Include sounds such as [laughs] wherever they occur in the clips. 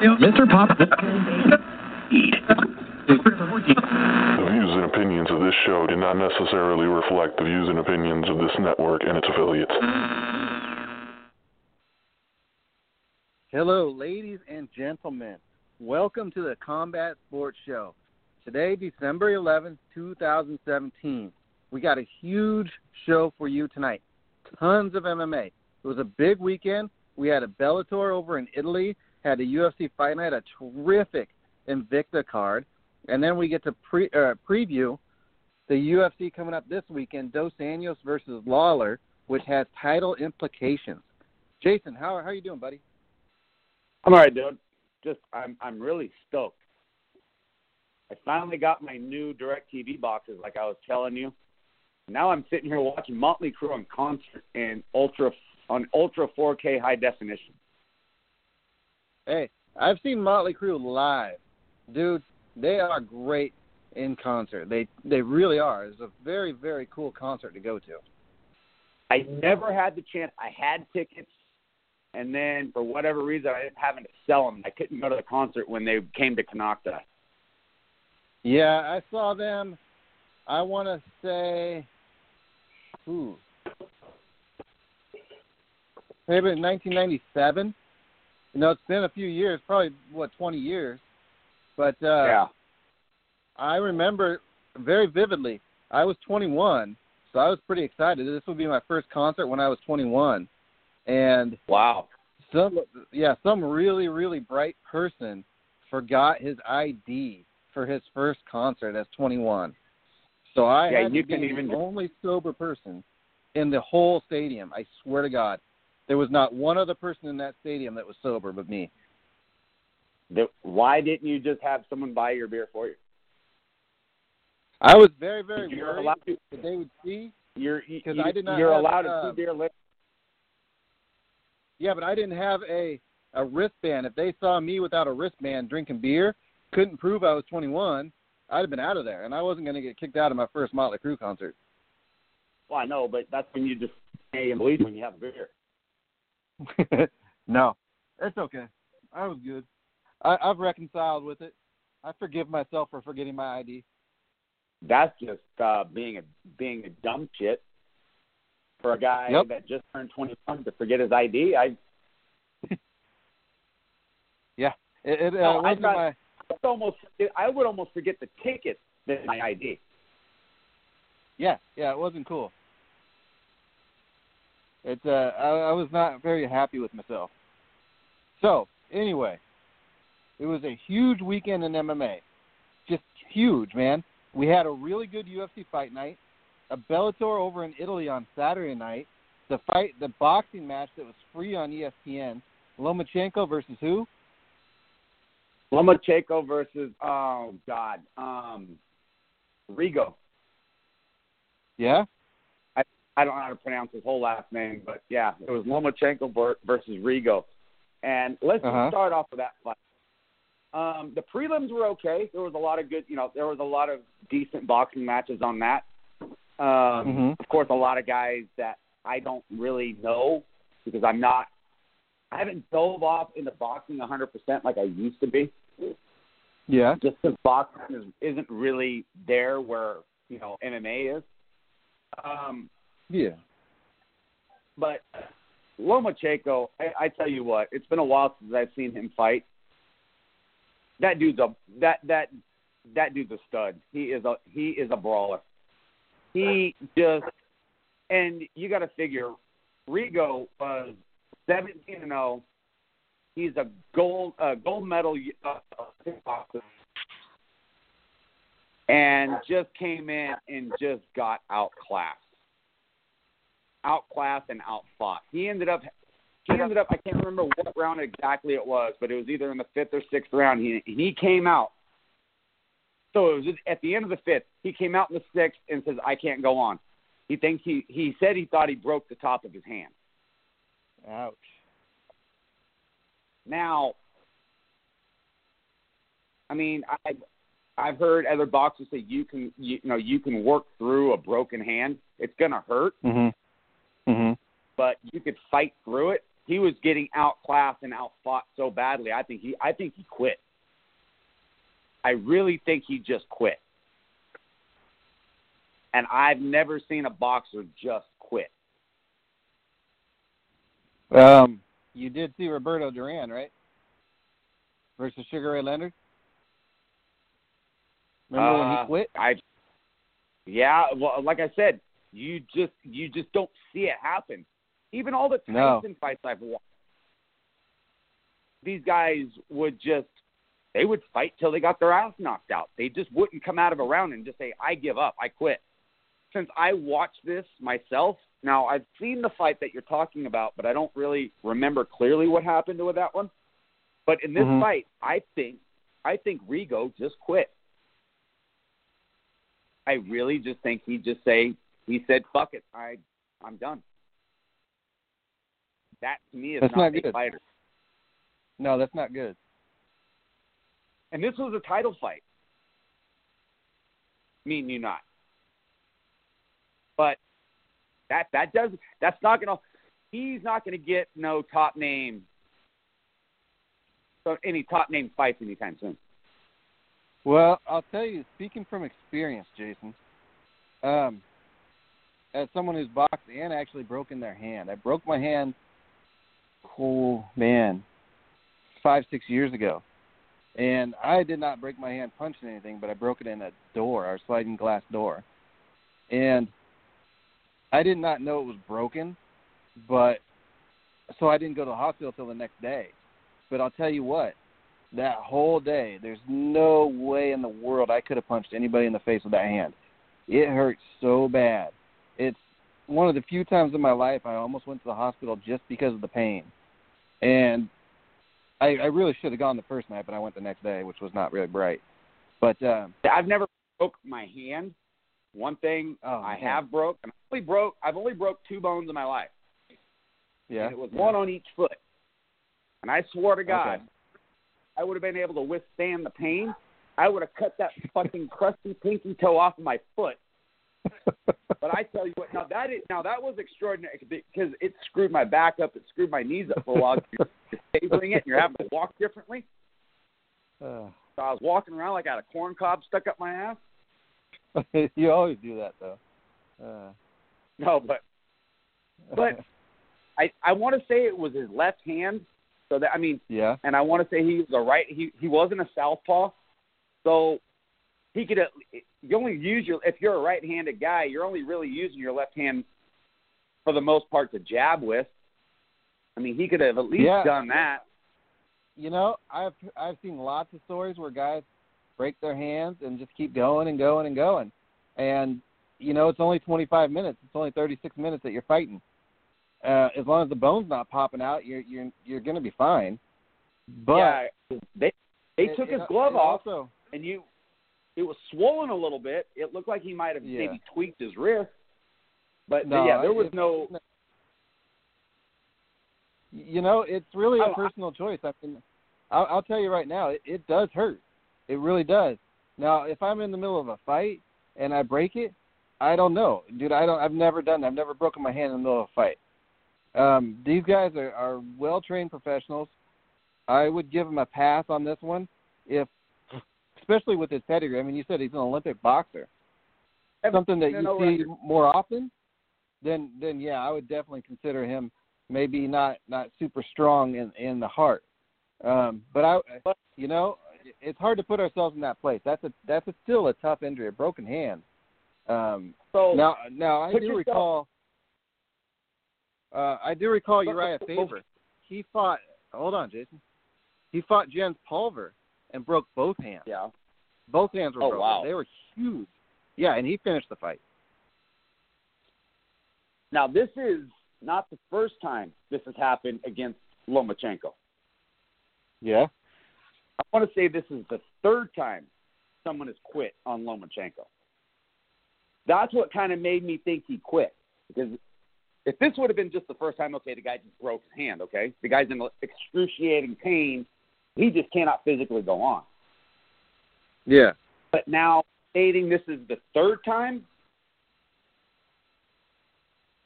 Mr. Pop. The views and opinions of this show do not necessarily reflect the views and opinions of this network and its affiliates. Hello, ladies and gentlemen. Welcome to the Combat Sports Show. Today, December 11th, 2017. We got a huge show for you tonight. Tons of MMA. It was a big weekend. We had a Bellator over in Italy, had a UFC Fight Night, a terrific Invicta card, and then we get to pre, uh, preview the UFC coming up this weekend, Dos Anjos versus Lawler, which has title implications. Jason, how, how are you doing, buddy? I'm all right, dude. Just I'm I'm really stoked. I finally got my new DirecTV boxes, like I was telling you. Now I'm sitting here watching Motley Crue on concert in ultra on ultra 4K high definition. Hey, I've seen Motley Crue live, dude. They are great in concert. They they really are. It's a very very cool concert to go to. I never had the chance. I had tickets, and then for whatever reason, I didn't having to sell them. I couldn't go to the concert when they came to Canocta. Yeah, I saw them. I want to say, ooh, maybe in 1997. You know, it's been a few years, probably what 20 years, but uh, yeah, I remember very vividly. I was 21, so I was pretty excited. This would be my first concert when I was 21, and wow, some yeah, some really really bright person forgot his ID for his first concert as 21. So I Yeah, had you to be can even- the only sober person in the whole stadium. I swear to God, there was not one other person in that stadium that was sober but me. the, why didn't you just have someone buy your beer for you? I was very very You're worried allowed to. that they would see. You're Because you, I did not You're have, allowed uh, a two beer limit. Yeah, but I didn't have a a wristband. If they saw me without a wristband drinking beer, couldn't prove I was 21, I'd have been out of there, and I wasn't going to get kicked out of my first Motley Crue concert. Well, I know, but that's when you just stay and believe when you have a beer. [laughs] no, it's okay. I was good. I, I've reconciled with it. I forgive myself for forgetting my ID. That's just uh, being a being a dumb shit for a guy Yep. that just turned 21 to forget his ID. I [laughs] Yeah, it, it uh, No, I got- my. almost I would almost forget the ticket than my ID. Yeah, yeah, it wasn't cool. It's uh, I, I was not very happy with myself. So anyway, it was a huge weekend in MMA, just huge, man. We had a really good UFC fight night, a Bellator over in Italy on Saturday night, the fight, the boxing match that was free on ESPN, Lomachenko versus who? Lomachenko versus oh god, um, Rigo. Yeah, I don't know how to pronounce his whole last name, but yeah, it was Lomachenko ver- versus Rigo. And let's Uh-huh. start off with that fight. Um, the prelims were okay. There was a lot of good, you know, there was a lot of decent boxing matches on that. Um, Mhm. Of course, a lot of guys that I don't really know because I'm not, I haven't dove off into boxing 100% like I used to be. yeah, Just because boxing is, isn't really there where you know MMA is. Um, yeah. But Lomachenko, I, I tell you what, it's been a while since I've seen him fight. That dude's a that that that dude's a stud. He is a he is a brawler. He just and you got to figure, Rigo was seventeen and zero. He's a gold uh, gold medal uh, and just came in and just got outclassed outclassed and outfought. He ended up he ended up I can't remember what round exactly it was, but it was either in the fifth or sixth round. He he came out. So it was at the end of the fifth. He came out in the sixth and says, "I can't go on." He thinks he he said he thought he broke the top of his hand. Ouch. Now, I mean, I I've heard other boxers say you can you, you know you can work through a broken hand. It's gonna hurt, Mhm. Mhm. but you could fight through it. he was getting outclassed and outfought so badly. I think he I think he quit. I really think he just quit. And I've never seen a boxer just quit. Um, you did see Roberto Duran, right? Versus Sugar Ray Leonard. Remember when Uh, he quit? I yeah, well, like I said, you just you just don't see it happen. Even all the No. Tyson fights I've watched, these guys would just they would fight till they got their ass knocked out. They just wouldn't come out of a round and just say, "I give up, I quit." Since I watched this myself, now I've seen the fight that you're talking about, but I don't really remember clearly what happened with that one. But in this Mhm. fight, I think I think Rigo just quit. I really just think he just say he said, "Fuck it, I I'm done." That to me is That's not, not a good. fighter. No, that's not good. And this was a title fight. Me and you not. But that that does that's not gonna he's not gonna get no top name so any top name fights anytime soon. Well, I'll tell you, speaking from experience, Jason, um, as someone who's boxed and actually broken their hand, I broke my hand, oh man, five six years ago, and I did not break my hand punching anything, but I broke it in a door, our sliding glass door, and I did not know it was broken, but so I didn't go to the hospital till the next day. But I'll tell you what, that whole day, there's no way in the world I could have punched anybody in the face with that hand. It hurt so bad. It's one of the few times in my life I almost went to the hospital just because of the pain. And I, I really should have gone the first night, but I went the next day, which was not really bright. But um, I've never broke my hand. One thing Oh, I man. have broke, and I only broke I've only broke two bones in my life. yeah, And it was one on each foot. And I swore to God, Okay. I would have been able to withstand the pain. I would have cut that fucking crusty pinky toe off of my foot. But I tell you what, now that is now that was extraordinary because it screwed my back up, it screwed my knees up for a while. [laughs] You're stapling it, and you're having to walk differently. Uh, So I was walking around like I had a corn cob stuck up my ass. [laughs] you always do that though. Uh, No, but But- [laughs] I I want to say it was his left hand. So that I mean, yeah, and I want to say he was a right. He he wasn't a southpaw, so he could. You only use your if you're a right-handed guy, you're only really using your left hand for the most part to jab with. I mean, he could have at least Yeah. done that. you know, I've I've seen lots of stories where guys break their hands and just keep going and going and going, and you know it's only 25 minutes. It's only 36 minutes that you're fighting. Uh, as long as the bone's not popping out, you're you're you're going to be fine. But yeah, they they it- took it- his glove off, Also, and you, it was swollen a little bit. It looked like he might have Yeah. maybe tweaked his wrist, but no, yeah, there was no. You know, it's really a personal choice. I mean, I'll, I'll tell you right now, it, it does hurt. It really does. Now, if I'm in the middle of a fight and I break it, I don't know, dude. I don't. I've never done that. I've never broken my hand in the middle of a fight. Um, these guys are, are well trained professionals. I would give them a pass on this one, if, especially with his pedigree. I mean, you said he's an Olympic boxer. Something that you no see record. more often, then then yeah, I would definitely consider him maybe not not super strong in in the heart. Um, but I, you know, it's hard to put ourselves in that place. That's a that's a, still a tough injury, a broken hand. Um, So now now I do yourself- recall. Uh, I do recall Uriah Faber. He fought. Hold on, Jason. He fought Jens Pulver and broke both hands. yeah, Both hands were Oh, broken. wow. They were huge. Yeah, and he finished the fight. Now, this is not the first time this has happened against Lomachenko. Yeah. I want to say this is the third time someone has quit on Lomachenko. That's what kind of made me think he quit. Because if this would have been just the first time, okay, the guy just broke his hand, okay? The guy's in excruciating pain. He just cannot physically go on. Yeah. But now stating this is the third time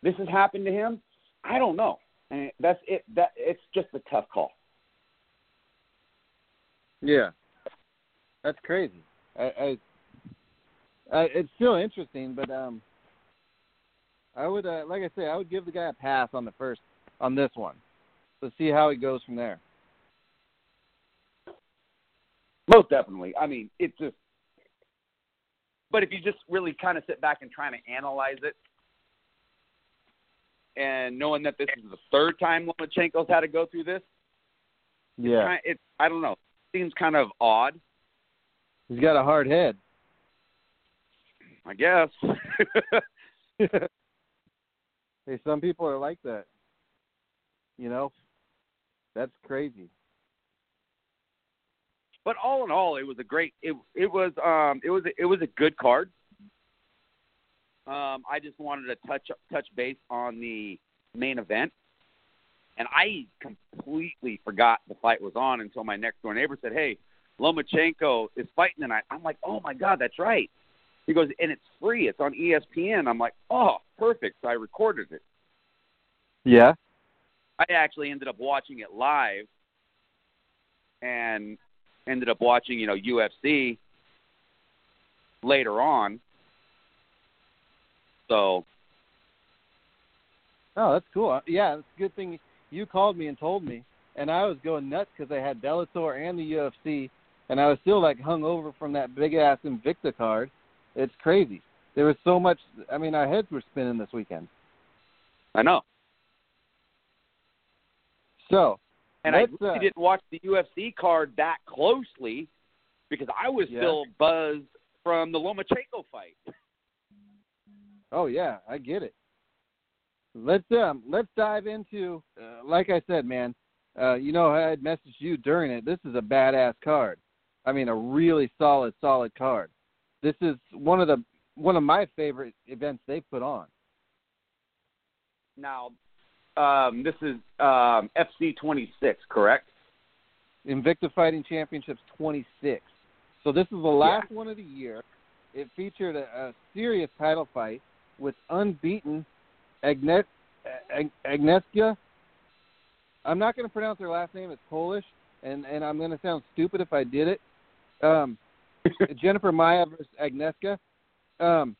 this has happened to him, I don't know. and that's it. That it's just a tough call. Yeah, that's crazy. I, I, I it's still interesting, but um, I would uh, like I say, I would give the guy a pass on the first on this one. Let's see how he goes from there. Most definitely. I mean, it's just. But if you just really kind of sit back and try to analyze it, and knowing that this is the third time Lomachenko's had to go through this, Yeah, it's I don't know, seems kind of odd. he's got a hard head. I guess. [laughs] [laughs] hey, some people are like that. You know, that's crazy. But all in all, it was a great. It it was um it was a, it was a good card. Um, I just wanted to touch touch base on the main event, and I completely forgot the fight was on until my next door neighbor said, "Hey, Lomachenko is fighting tonight." I'm like, "Oh my god, that's right." He goes, "And it's free. It's on ESPN." I'm like, "Oh, perfect." So I recorded it. Yeah. I actually ended up watching it live and ended up watching, you know, UFC later on. So, Oh, that's cool. Uh, Yeah, it's a good thing you called me and told me, and I was going nuts because I had Bellator and the UFC, and I was still like hung over from that big ass Invicta card. It's crazy. There was so much. I mean, our heads were spinning this weekend. I know. So, And I really didn't watch the UFC card that closely because I was Yeah. still buzzed from the Lomachenko fight. oh yeah, I get it. Let's um let's dive into uh, like I said, man. Uh, you know, I had messaged you during it. This is a badass card. I mean, a really solid, solid card. This is one of the one of my favorite events they put on. Now, um, this is um, FC 26, correct? Invicta Fighting Championships 26. So this is the last one of the year. It featured a, a serious title fight with unbeaten Agnes, Ag- Agnieszka. I'm not going to pronounce her last name. It's Polish, and and I'm going to sound stupid if I did it. Um, [laughs] Jennifer Maia versus Agnieszka. Um,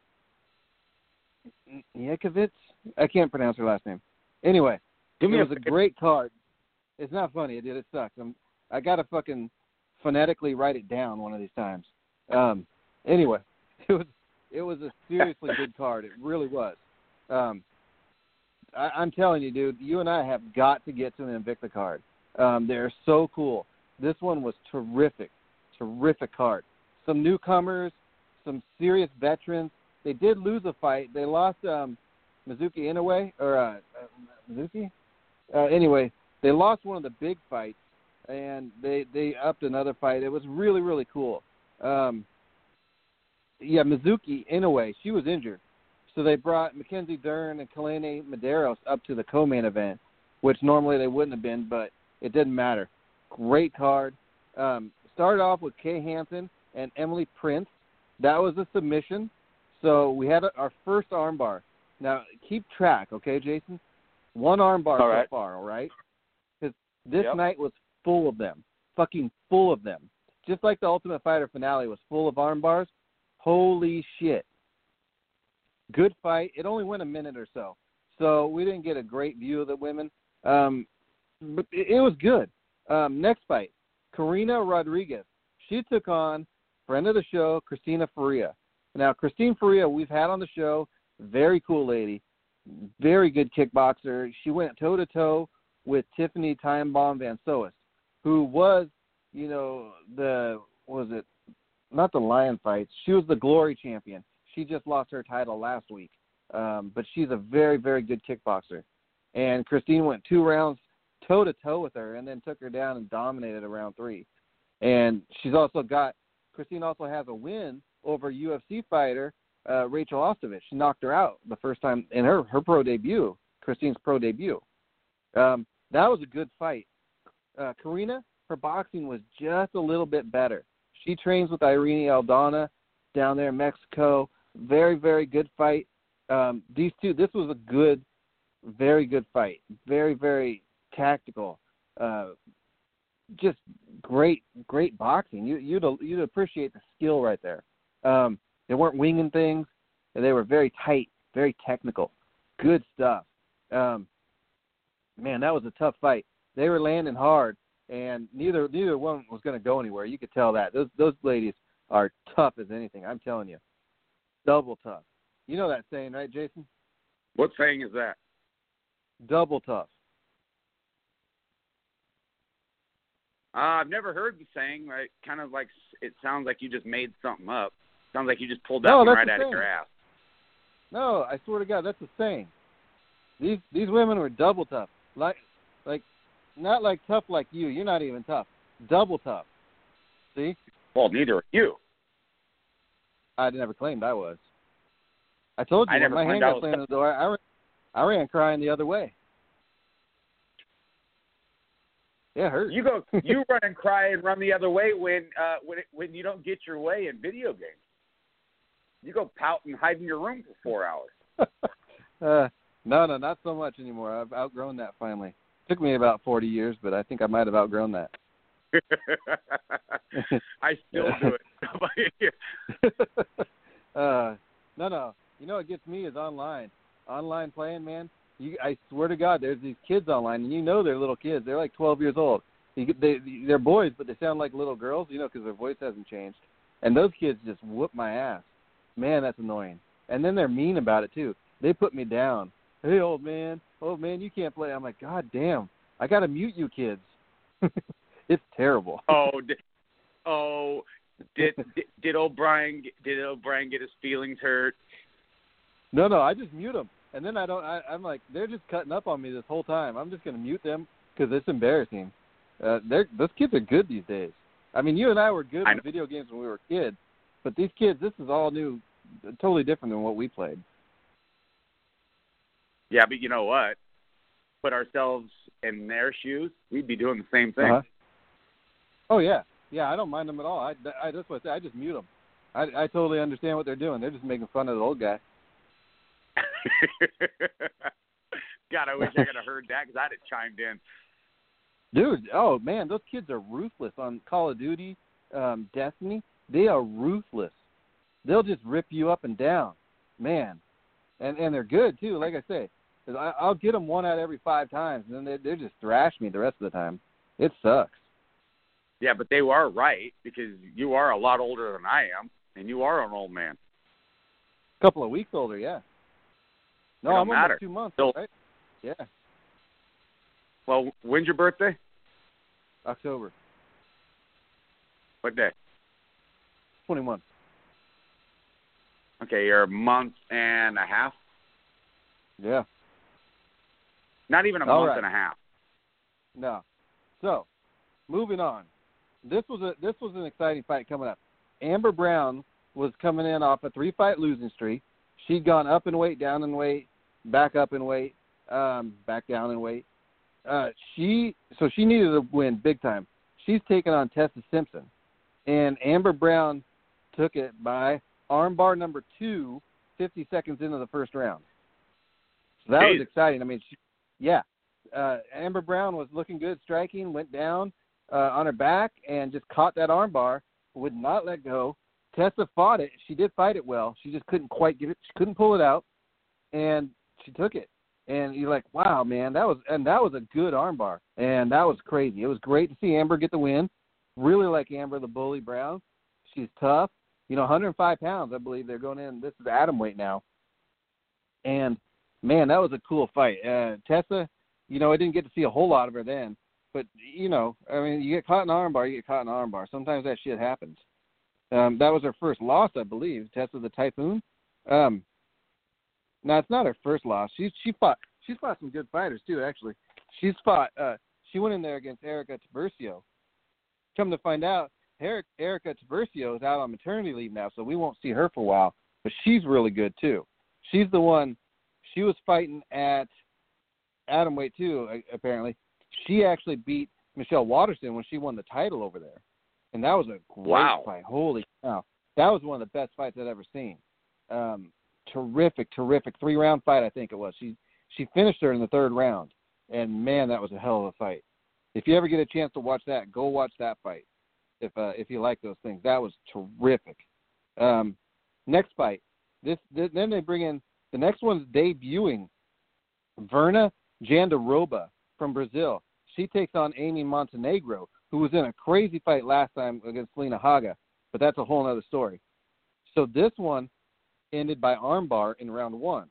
Niekovic. I can't pronounce her last name. Anyway, Do me it a was a favor. great card. It's not funny, dude. It sucks. I'm I gotta fucking phonetically write it down one of these times. Um anyway, [laughs] it was it was a seriously good card. It really was. Um I, I'm telling you, dude, you and I have got to get to the Invicta card. Um, they're so cool. This one was terrific, terrific card. Some newcomers, some serious veterans. They did lose a fight. They lost um, Mizuki Inoue or uh, uh, Mizuki. Uh, anyway, they lost one of the big fights, and they they upped another fight. It was really really cool. Um, yeah, Mizuki Inoue, she was injured, so they brought Mackenzie Dern and Kalene Medeiros up to the co-main event, which normally they wouldn't have been, but it didn't matter. Great card. Um, started off with Kay Hansen and Emily Prince. That was a submission. So we had our first armbar. Now keep track, okay, Jason? One armbar All so right. far, all right? Because this Yep. night was full of them, fucking full of them. Just like the Ultimate Fighter finale was full of arm bars. Holy shit! Good fight. It only went a minute or so, so we didn't get a great view of the women. Um, but it, it was good. Um, next fight, Karina Rodriguez. She took on friend of the show, Christina Ferea. Now, Christine Ferea, we've had on the show. Very cool lady, very good kickboxer. She went toe to toe with Tiffany Time Bomb Van Soest, who was, you know, the was it not the Lion fights. She was the Glory champion. She just lost her title last week, um, but she's a very very good kickboxer. And Christine went two rounds toe to toe with her, and then took her down and dominated around three. And she's also got Christine also has a win over UFC fighter uh, Rachel Ostovich. Knocked her out the first time in her her pro debut, Christine's pro debut. Um, that was a good fight. Uh, Karina, her boxing was just a little bit better. She trains with Irene Aldana down there in Mexico. Very, very good fight. Um, these two, this was a good, very good fight. Very very tactical. Uh, just great great boxing. You you'd you'd appreciate the skill right there. Um, they weren't winging things. They were very tight, very technical. Good stuff. Um, man, that was a tough fight. They were landing hard, and neither neither one was going to go anywhere. You could tell that. Those those ladies are tough as anything. I'm telling you, double tough. You know that saying, right, Jason? What saying is that? Double tough. Uh, I've never heard the saying. Right? Kind of like it sounds like you just made something up. Sounds like you just pulled that no, right out of your ass. No, I swear to God, that's the saying. These these women were double tough. Like like not like tough like you. You're not even tough. Double tough. See? Well, neither are you. I never claimed I was. I told you I never my claimed hand got slammed in the door, I ran, I ran crying the other way. Yeah, hurt. You go, [laughs] you run and cry and run the other way when uh, when it, when you don't get your way in video games. You go pout and hide in your room for four hours. [laughs] uh, no, no, not so much anymore. I've outgrown that finally. It took me about 40 years, but I think I might have outgrown that. [laughs] I still do it. [laughs] uh, no, no. You know what gets me is online. Online playing, man. You, I swear to God, there's these kids online, and you know they're little kids. They're like 12 years old. You, they, they're boys, but they sound like little girls, you know, because their voice hasn't changed. And those kids just whoop my ass. Man, that's annoying. And then they're mean about it too. They put me down. Hey, old man, old man, you can't play. I'm like, God damn, I gotta mute you kids. [laughs] it's terrible. [laughs] oh, did, oh, did, did did O'Brien did O'Brien get his feelings hurt? No, no, I just mute them, and then I don't. I, I'm like, they're just cutting up on me this whole time. I'm just gonna mute them because it's embarrassing. Uh, they're those kids are good these days. I mean, you and I were good with video games when we were kids, but these kids, this is all new, totally different than what we played. Yeah, but you know what? Put ourselves in their shoes, we'd be doing the same thing. Uh-huh. Oh yeah, yeah. I don't mind them at all. I, I that's what I say. I just mute them. I, I totally understand what they're doing. They're just making fun of the old guy. [laughs] God, I wish I could have heard that because I'd have chimed in. Dude, oh man, those kids are ruthless on Call of Duty, um, Destiny. They are ruthless. They'll just rip you up and down, man. And and they're good too. Like I say, I, I'll get them one out every five times, and then they they just thrash me the rest of the time. It sucks. Yeah, but they are right because you are a lot older than I am, and you are an old man. A couple of weeks older, yeah. No, I'm matter. two months, Still- right? Yeah, Well, when's your birthday? October What day? Twenty-one. Okay, you're a month and a half. Yeah. Not even a All month right. and a half. No. So, moving on. This was a this was an exciting fight coming up. Amber Brown was coming in off a three fight losing streak. She'd gone up in weight, down in weight, back up in weight, um, back down in weight. Uh, she so she needed to win big time. She's taking on Tessa Simpson, and Amber Brown took it by armbar number two, 50 seconds into the first round. So that was exciting. I mean, she, yeah, uh, Amber Brown was looking good, striking, went down uh, on her back and just caught that armbar, would not let go. Tessa fought it. She did fight it well. She just couldn't quite get it. She couldn't pull it out, and she took it. And you're like, wow, man, that was and that was a good armbar, and that was crazy. It was great to see Amber get the win. Really like Amber the Bully Brown. She's tough. You know, 105 pounds, I believe they're going in. This is atom weight now. And man, that was a cool fight. Uh, Tessa, you know, I didn't get to see a whole lot of her then, but you know, I mean, you get caught in an armbar, you get caught in an armbar. Sometimes that shit happens. Um, that was her first loss, I believe. Tessa the Typhoon. Um, no, it's not her first loss. She she fought she's fought some good fighters too. Actually, she's fought. Uh, she went in there against Erica Tiburcio. Come to find out, Eric, Erica Tiburcio is out on maternity leave now, so we won't see her for a while. But she's really good too. She's the one. She was fighting at atom weight too. Apparently, she actually beat Michelle Waterson when she won the title over there, and that was a great Wow. fight. Holy cow, that was one of the best fights I've ever seen. Um, terrific, terrific three round fight. I think it was. She she finished her in the third round. And man, that was a hell of a fight. If you ever get a chance to watch that, go watch that fight. If uh, if you like those things, that was terrific. Um, next fight, this, this then they bring in the next one's debuting, Virna Jandiroba from Brazil. She takes on Amy Montenegro, who was in a crazy fight last time against Lena Haga, but that's a whole other story. So this one ended by armbar in round one.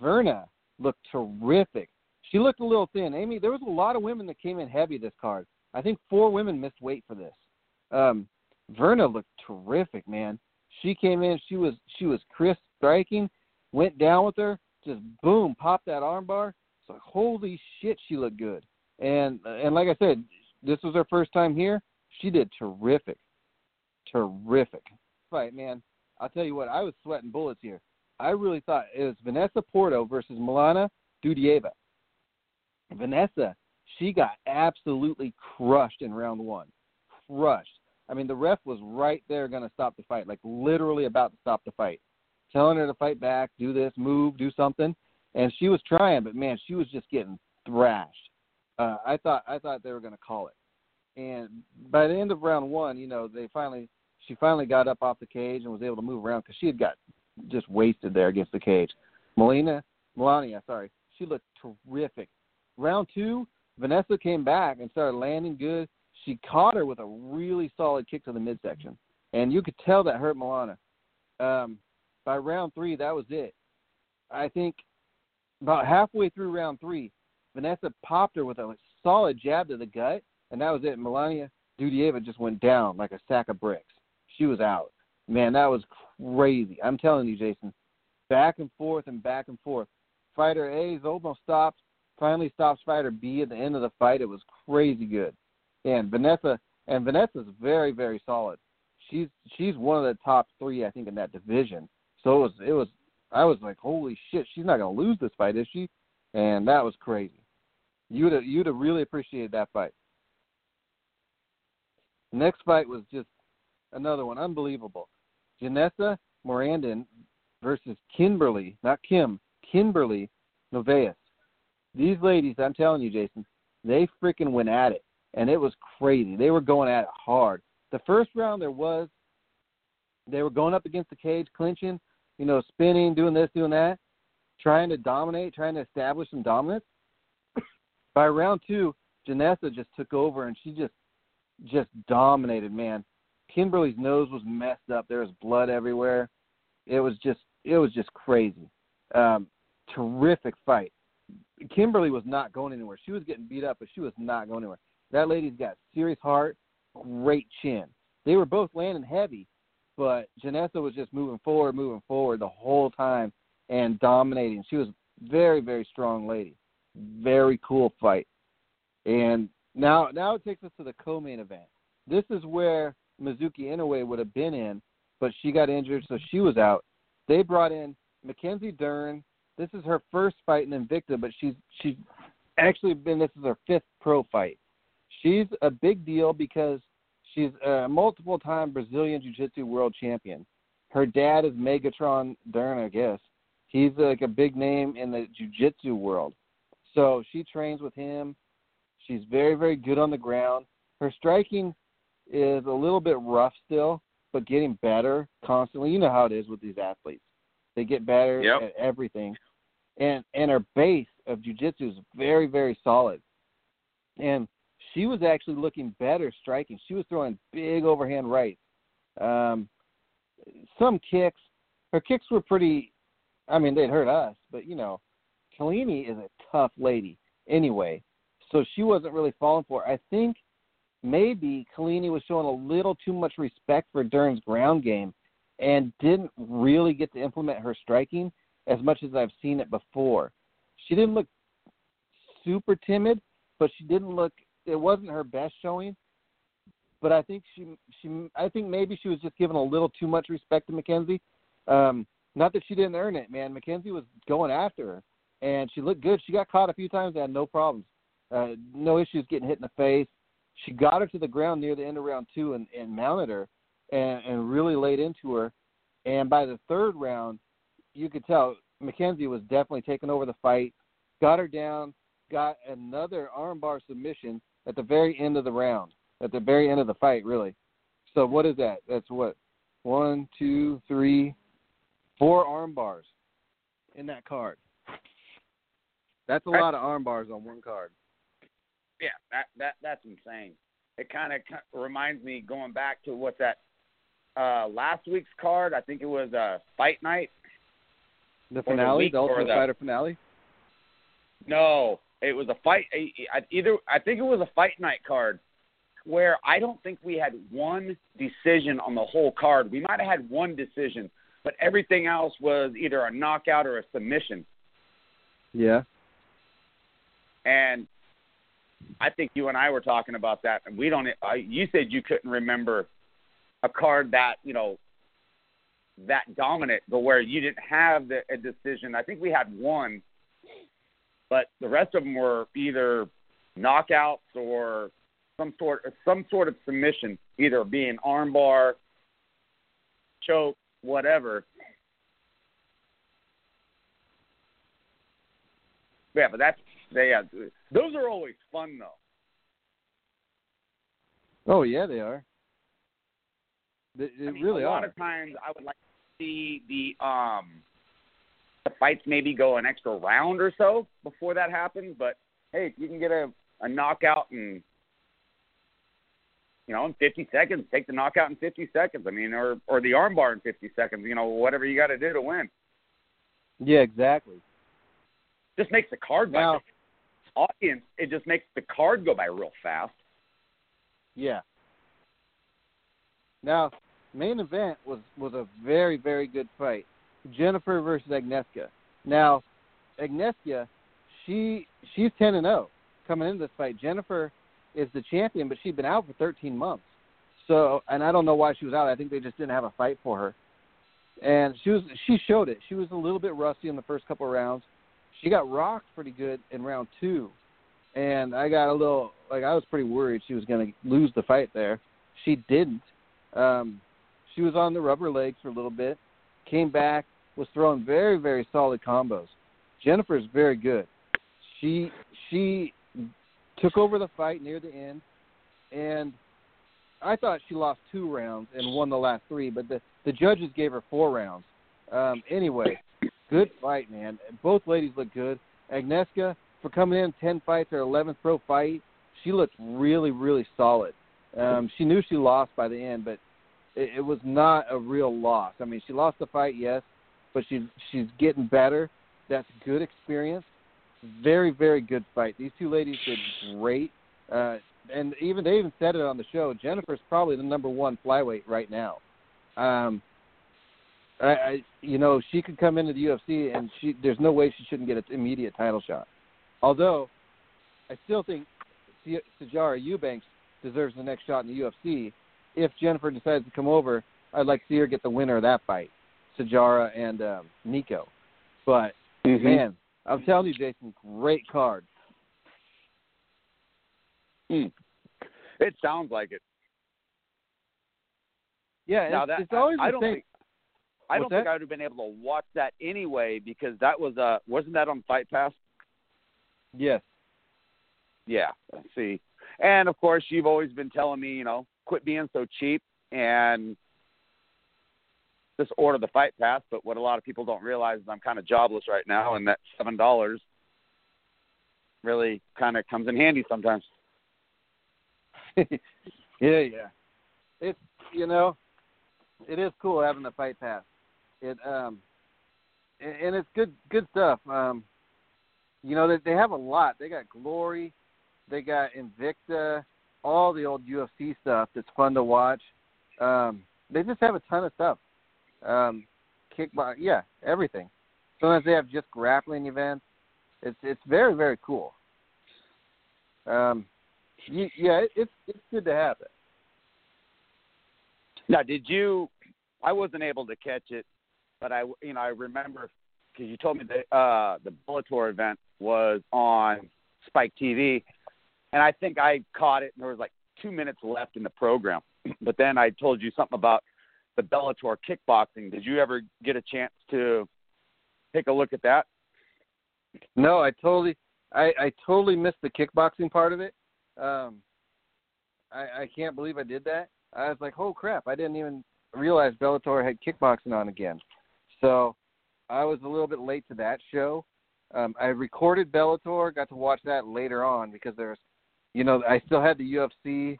Virna looked terrific. She looked a little thin. Amy, there was a lot of women that came in heavy this card. I think four women missed weight for this. Um, Virna looked terrific, man. She came in. She was she was crisp striking. Went down with her. Just boom, popped that armbar. It's like holy shit, she looked good. And and like I said, this was her first time here. She did terrific, terrific. Fight, man. I'll tell you what, I was sweating bullets here. I really thought it was Vanessa Porto versus Milana Dudieva. Vanessa, she got absolutely crushed in round one. Crushed. I mean, the ref was right there going to stop the fight, like literally about to stop the fight, telling her to fight back, do this, move, do something, and she was trying, but man, she was just getting thrashed. Uh, I thought I thought they were going to call it, and by the end of round one, you know, they finally she finally got up off the cage and was able to move around because she had got just wasted there against the cage. Melina, Melania, sorry, she looked terrific. Round two, Vanessa came back and started landing good. She caught her with a really solid kick to the midsection, and you could tell that hurt Milana. Um, by round three, that was it. I think about halfway through round three, Vanessa popped her with a solid jab to the gut, and that was it. Melania Dudieva just went down like a sack of bricks she was out. Man, that was crazy. I'm telling you, Jason, back and forth and back and forth. Fighter A almost stopped. Finally stops fighter B at the end of the fight. It was crazy good. And Vanessa and Vanessa's very very solid. She's she's one of the top three I think in that division. So it was it was I was like holy shit she's not gonna lose this fight is she? And that was crazy. You'd have, you'd have really appreciated that fight. Next fight was just another one, unbelievable. Janessa Morandin versus Kimberly, not Kim, Kimberly Novaes. These ladies, I'm telling you, Jason, they freaking went at it, and it was crazy. They were going at it hard. The first round, there was, they were going up against the cage, clinching, you know, spinning, doing this, doing that, trying to dominate, trying to establish some dominance. [coughs] By round two, Janessa just took over, and she just, just dominated, man. Kimberly's nose was messed up. There was blood everywhere. It was just it was just crazy. Um, terrific fight. Kimberly was not going anywhere. She was getting beat up, but she was not going anywhere. That lady's got serious heart, great chin. They were both landing heavy, but Janessa was just moving forward, moving forward the whole time and dominating. She was a very, very strong lady. Very cool fight. And now now it takes us to the co main event. This is where Mizuki Inoue would have been in, but she got injured, so she was out. They brought in Mackenzie Dern. This is her first fight in Invicta, but she's she's actually been this is her fifth pro fight. She's a big deal because she's a multiple time Brazilian Jiu Jitsu world champion. Her dad is Megatron Dern, I guess. He's like a big name in the Jiu Jitsu world. So she trains with him. She's very, very good on the ground. Her striking is a little bit rough still, but getting better constantly. You know how it is with these athletes; they get better yep. at everything, and and her base of jiu-jitsu is very very solid. And she was actually looking better striking. She was throwing big overhand rights, um, some kicks. Her kicks were pretty. I mean, they'd hurt us, but you know, Kalini is a tough lady anyway, so she wasn't really falling for. It. I think maybe Kalini was showing a little too much respect for Dern's ground game and didn't really get to implement her striking as much as I've seen it before. She didn't look super timid, but she didn't look it wasn't her best showing. But I think she she I think maybe she was just giving a little too much respect to Mackenzie. Um not that she didn't earn it, man. Mackenzie was going after her and she looked good. She got caught a few times had no problems. Uh, no issues getting hit in the face. She got her to the ground near the end of round two and, and mounted her and, and really laid into her. And by the third round, you could tell Mackenzie was definitely taking over the fight. got her down, got another armbar submission at the very end of the round, at the very end of the fight, really. So what is that? That's what one, two, three, four arm bars in that card. That's a lot of arm bars on one card. Yeah, that that that's insane. It kind of reminds me going back to what that uh last week's card. I think it was uh Fight Night. The finale, the, the Ultimate the, Fighter finale. No, it was a fight. Either I think it was a Fight Night card where I don't think we had one decision on the whole card. We might have had one decision, but everything else was either a knockout or a submission. Yeah. And I think you and I were talking about that, and we don't. Uh, you said you couldn't remember a card that you know that dominant, but where you didn't have the, a decision. I think we had one, but the rest of them were either knockouts or some sort some sort of submission, either being armbar, choke, whatever. Yeah, but that's they. Uh, those are always fun though. Oh yeah, they are. They, they I mean, really a are. lot of times, I would like to see the um the fights maybe go an extra round or so before that happens. But hey, if you can get a a knockout in you know, in 50 seconds, take the knockout in 50 seconds. I mean, or or the armbar in 50 seconds. You know, whatever you got to do to win. Yeah, exactly. Just makes the card now, by audience. It just makes the card go by real fast. Yeah. Now, main event was was a very very good fight. Jennifer versus Agnieszka. Now, Agnieszka, she she's 10 and 0 coming into this fight. Jennifer is the champion, but she'd been out for 13 months. So, and I don't know why she was out. I think they just didn't have a fight for her. And she was she showed it. She was a little bit rusty in the first couple of rounds. She got rocked pretty good in round 2. And I got a little like I was pretty worried she was going to lose the fight there. She didn't. Um she was on the rubber legs for a little bit, came back, was throwing very very solid combos. Jennifer's very good. She she took over the fight near the end, and I thought she lost two rounds and won the last three, but the the judges gave her four rounds. Um, anyway, good fight, man. Both ladies look good. Agnieszka for coming in ten fights, her eleventh pro fight, she looked really really solid. Um, she knew she lost by the end, but it, it was not a real loss. I mean, she lost the fight, yes, but she's she's getting better. That's good experience very very good fight. These two ladies did great, uh, and even they even said it on the show. Jennifer's probably the number one flyweight right now. Um, I, I you know she could come into the UFC and she there's no way she shouldn't get an immediate title shot. Although I still think Sijara Eubanks deserves the next shot in the UFC. If Jennifer decides to come over, I'd like to see her get the winner of that fight, Sijara and um, Nicco. But mm-hmm. man, I'm telling you, Jason, great card. Hmm. It sounds like it. Yeah, now it's, that, it's always I, I don't same. think I don't that? think I would have been able to watch that anyway because that was uh wasn't that on Fight Pass? Yes. Yeah. I see, and of course you've always been telling me, you know, quit being so cheap and just order the fight pass. But what a lot of people don't realize is I'm kind of jobless right now, and that seven dollars really kind of comes in handy sometimes. [laughs] yeah, yeah. It's you know, it is cool having the fight pass. It um, and it's good good stuff. Um, you know, they they have a lot. They got Glory, they got Invicta, all the old UFC stuff that's fun to watch. Um, they just have a ton of stuff um, kickbox, yeah, everything. Sometimes they have just grappling events. It's it's very very cool. Um, you, yeah, it, it's it's good to have it. Now, did you? I wasn't able to catch it, but I you know I remember because you told me that uh, the Bellator event was on Spike TV, and I think I caught it. and There was like two minutes left in the program, [clears throat] but then I told you something about the Bellator kickboxing. Did you ever get a chance to take a look at that? No, I totally, I, I totally missed the kickboxing part of it. Um, I, I can't believe I did that. I was like, oh crap! I didn't even realize Bellator had kickboxing on again. So I was a little bit late to that show. Um, I recorded Bellator, got to watch that later on because there's, you know, I still had the UFC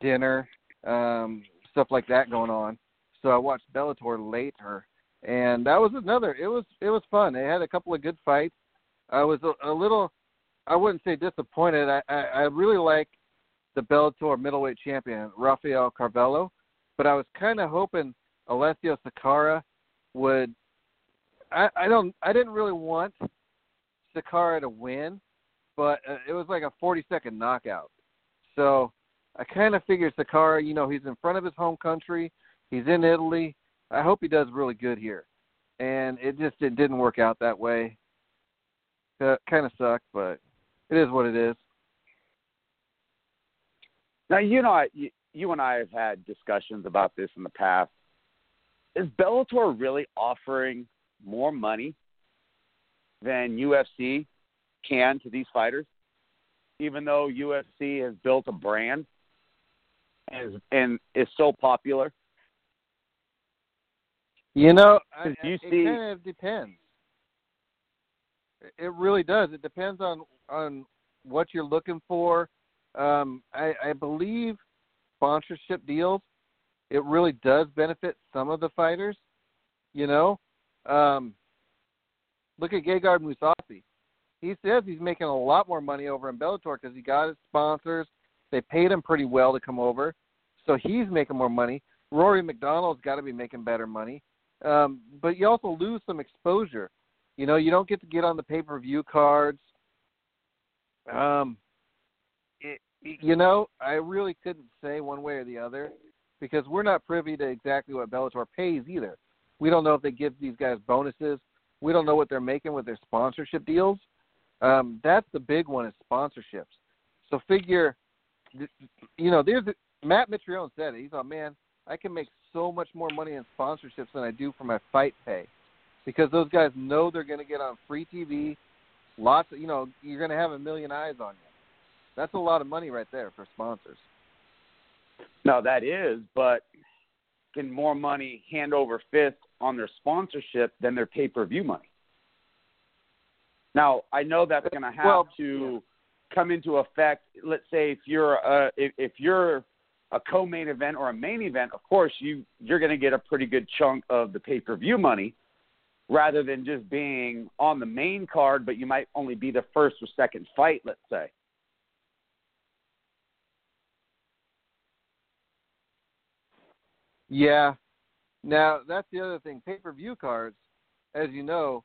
dinner, um, stuff like that going on. So I watched Bellator later, and that was another. It was it was fun. They had a couple of good fights. I was a, a little, I wouldn't say disappointed. I, I I really like the Bellator middleweight champion Rafael Carvalho, but I was kind of hoping Alessio Sakara would. I I don't I didn't really want Sakara to win, but uh, it was like a 40 second knockout. So I kind of figured Sakara, you know, he's in front of his home country. He's in Italy. I hope he does really good here. And it just it didn't work out that way. Uh, kind of sucked, but it is what it is. Now you know I, you, you and I have had discussions about this in the past. Is Bellator really offering more money than UFC can to these fighters? Even though UFC has built a brand and is, and is so popular. You know, I, you it see, kind of depends. It really does. It depends on on what you're looking for. Um, I, I believe sponsorship deals. It really does benefit some of the fighters. You know, um, look at Gegard Mousasi. He says he's making a lot more money over in Bellator because he got his sponsors. They paid him pretty well to come over, so he's making more money. Rory MacDonald's got to be making better money, um, but you also lose some exposure. You know, you don't get to get on the pay per view cards. Um, it, you know, I really couldn't say one way or the other because we're not privy to exactly what Bellator pays either. We don't know if they give these guys bonuses. We don't know what they're making with their sponsorship deals. Um, that's the big one is sponsorships. So figure, you know, there's Matt Mitrione said it. He's like, man, I can make so much more money in sponsorships than I do for my fight pay, because those guys know they're going to get on free TV. Lots of, you know, you're going to have a million eyes on you. That's a lot of money right there for sponsors. No, that is, but can more money hand over fist on their sponsorship than their pay per view money? Now, I know that's going to have well, to come into effect. Let's say if you're a, if, if you're a co-main event or a main event, of course you you're going to get a pretty good chunk of the pay-per-view money, rather than just being on the main card, but you might only be the first or second fight. Let's say. Yeah. Now that's the other thing. Pay-per-view cards, as you know,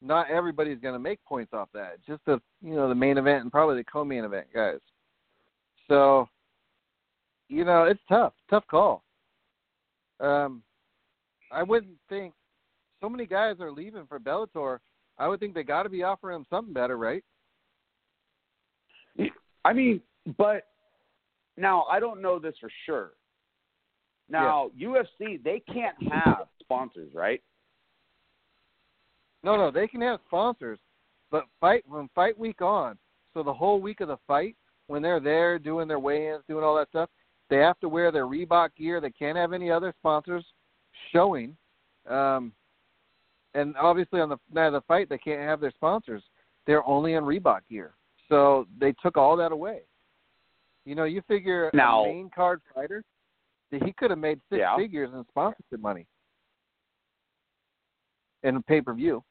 not everybody's going to make points off that. Just the you know the main event and probably the co-main event guys. So, you know, it's tough, tough call. Um, I wouldn't think so many guys are leaving for Bellator. I would think they got to be offering them something better, right? I mean, but now I don't know this for sure. Now yeah. UFC they can't have sponsors, right? No, no, they can have sponsors, but fight from fight week on. So the whole week of the fight, when they're there doing their weigh-ins, doing all that stuff, they have to wear their Reebok gear. They can't have any other sponsors showing. Um, and obviously on the night of the fight, they can't have their sponsors. They're only in Reebok gear. So they took all that away. You know, you figure now, a main card fighter, he could have made six yeah. figures in sponsorship money in a pay per view.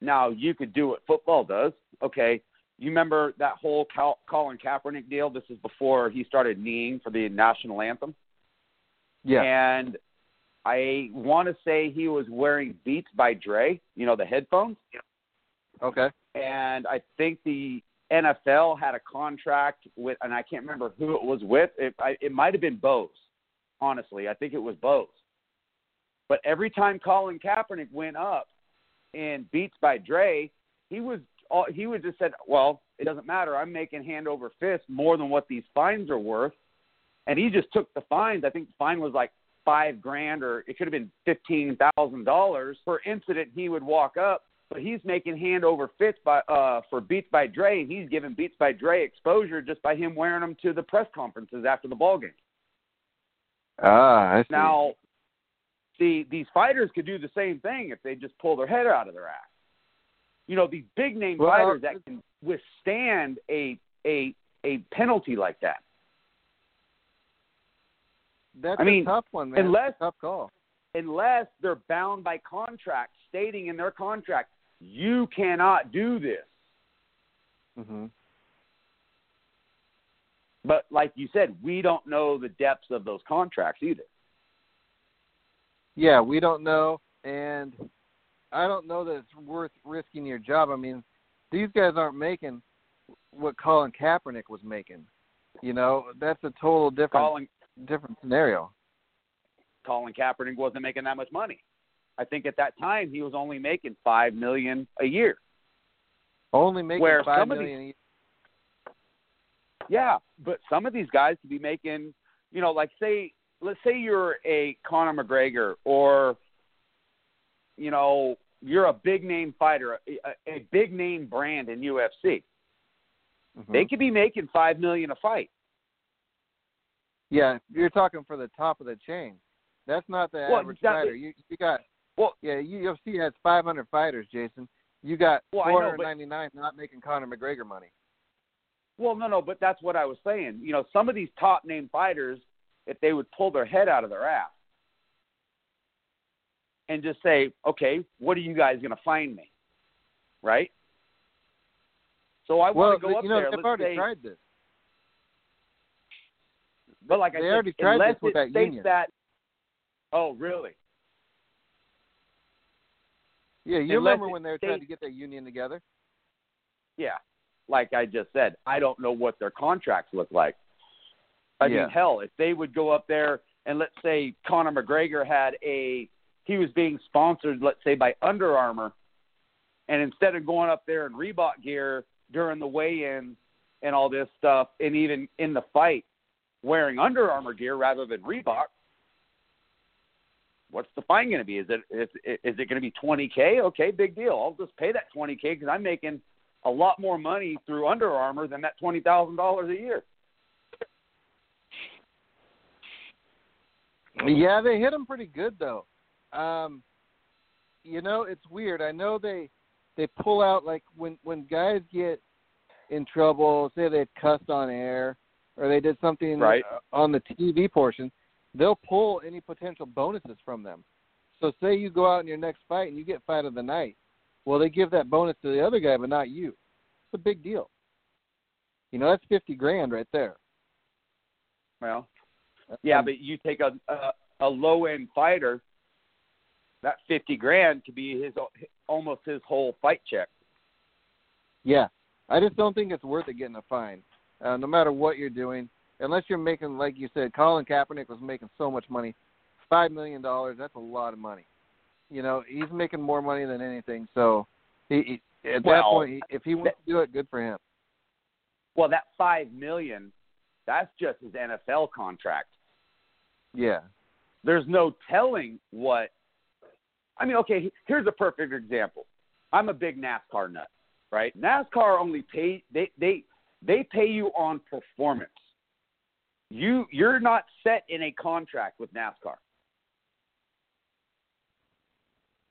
Now you could do what football does. Okay, you remember that whole Colin Kaepernick deal? This is before he started kneeing for the national anthem. Yeah. And I want to say he was wearing Beats by Dre, you know, the headphones. Okay. And I think the NFL had a contract with, and I can't remember who it was with. It, I, it might have been Bose. Honestly, I think it was Bose. But every time Colin Kaepernick went up in Beats by Dre, he was he would just said, "Well, it doesn't matter. I'm making hand over fist more than what these fines are worth." And he just took the fines. I think the fine was like five grand, or it could have been fifteen thousand dollars per incident. He would walk up but he's making hand over fist by uh for Beats by Dre, and he's giving Beats by Dre exposure just by him wearing them to the press conferences after the ball game. Ah, I see. Now, see, these fighters could do the same thing if they just pull their head out of their ass. You know, these big name Well, fighters that can withstand a a a penalty like that. that's I mean, a tough one, man. unless- a tough call. unless they're bound by contract stating in their contract you cannot do this. Mm-hmm. But like you said, we don't know the depths of those contracts either. Yeah, we don't know, and I don't know that it's worth risking your job. I mean, these guys aren't making what Colin Kaepernick was making. You know, that's a total different Colin different scenario. Colin Kaepernick wasn't making that much money. I think at that time he was only making five million a year. Only making Where five million. a year. Yeah, but some of these guys could be making, you know, like say, let's say you're a Conor McGregor or, you know, you're a big name fighter, a, a big name brand in UFC. Mhm. They could be making five million a fight. Yeah, you're talking for the top of the chain. That's not the Well, average exactly. fighter. You you got Well- yeah, UFC has 500 fighters, Jason. You got Well, I know, but- 499 not making Conor McGregor money. Well, no, no, but that's what I was saying. You know, some of these top name fighters, if they would pull their head out of their ass and just say, okay, what are you guys going to find me? Right? So I well, want to go up you know there. they've already say, tried this. but like I they said, already tried unless this with it that union. that. Oh, really? Yeah, you Unless remember when they were trying to get that union together? Yeah. Like I just said, I don't know what their contracts look like. I Yeah. mean, hell, if they would go up there and let's say Conor McGregor had a, he was being sponsored, let's say by Under Armour, and instead of going up there in Reebok gear during the weigh-in and all this stuff, and even in the fight wearing Under Armour gear rather than Reebok, what's the fine going to be? Is it is, is it going to be 20k? Okay, big deal. I'll just pay that 20k because I'm making a lot more money through Under Armour than that twenty thousand dollars a year. Yeah, they hit them pretty good though. Um, you know, it's weird. I know they they pull out like when when guys get in trouble, say they cussed on air or they did something Right. uh, on the TV portion, they'll pull any potential bonuses from them. So say you go out in your next fight and you get fight of the night. Well, they give that bonus to the other guy, but not you. It's a big deal. You know, that's fifty grand right there. Well, yeah, but you take a a, a low end fighter, that fifty grand could be his almost his whole fight check. Yeah, I just don't think it's worth it getting a fine, uh, no matter what you're doing, unless you're making, like you said, Colin Kaepernick was making so much money, five million dollars. That's a lot of money. You know, he's making more money than anything. So, he, he at that point, he, if he wants to do it, good for him. Well, that five million, that's just his NFL contract. Yeah, There's no telling what. I mean, okay, here's a perfect example. I'm a big NASCAR nut, right? NASCAR only pay they they they pay you on performance. You you're not set in a contract with NASCAR.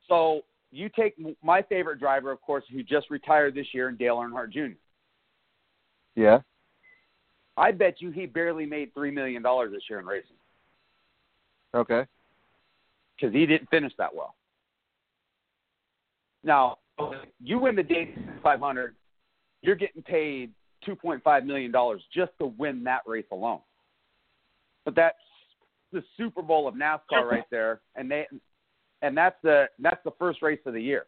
So you take my favorite driver, of course, who just retired this year, and Dale Earnhardt Jr. yeah, I bet you he barely made three million dollars this year in racing okay, because he didn't finish that well. Now, you win the Daytona 500, you're getting paid 2.5 million dollars just to win that race alone. But that's the Super Bowl of NASCAR right there, and they and that's the that's the first race of the year.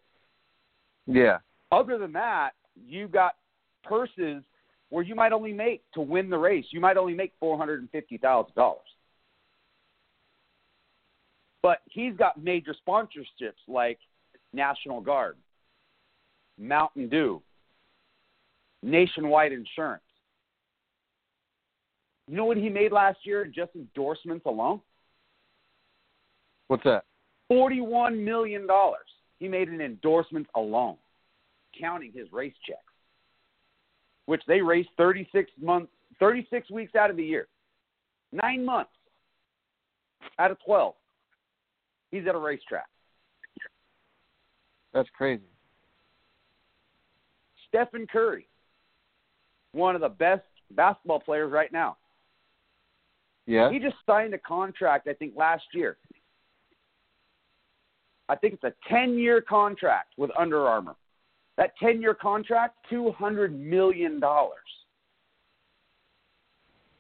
yeah, Other than that, you got purses where you might only make to win the race. You might only make four hundred and fifty thousand dollars. But he's got major sponsorships like National Guard, Mountain Dew, Nationwide Insurance. You know what he made last year in just endorsements alone? what's that? Forty-one million dollars. he made in endorsements alone, counting his race checks, which they race 36 months, 36 weeks out of the year, nine months out of 12. He's at a racetrack. That's crazy. Stephen Curry, one of the best basketball players right now. Yeah. He just signed a contract, I think, last year. I think it's a 10 year contract with Under Armour. That 10 year contract, $200 million.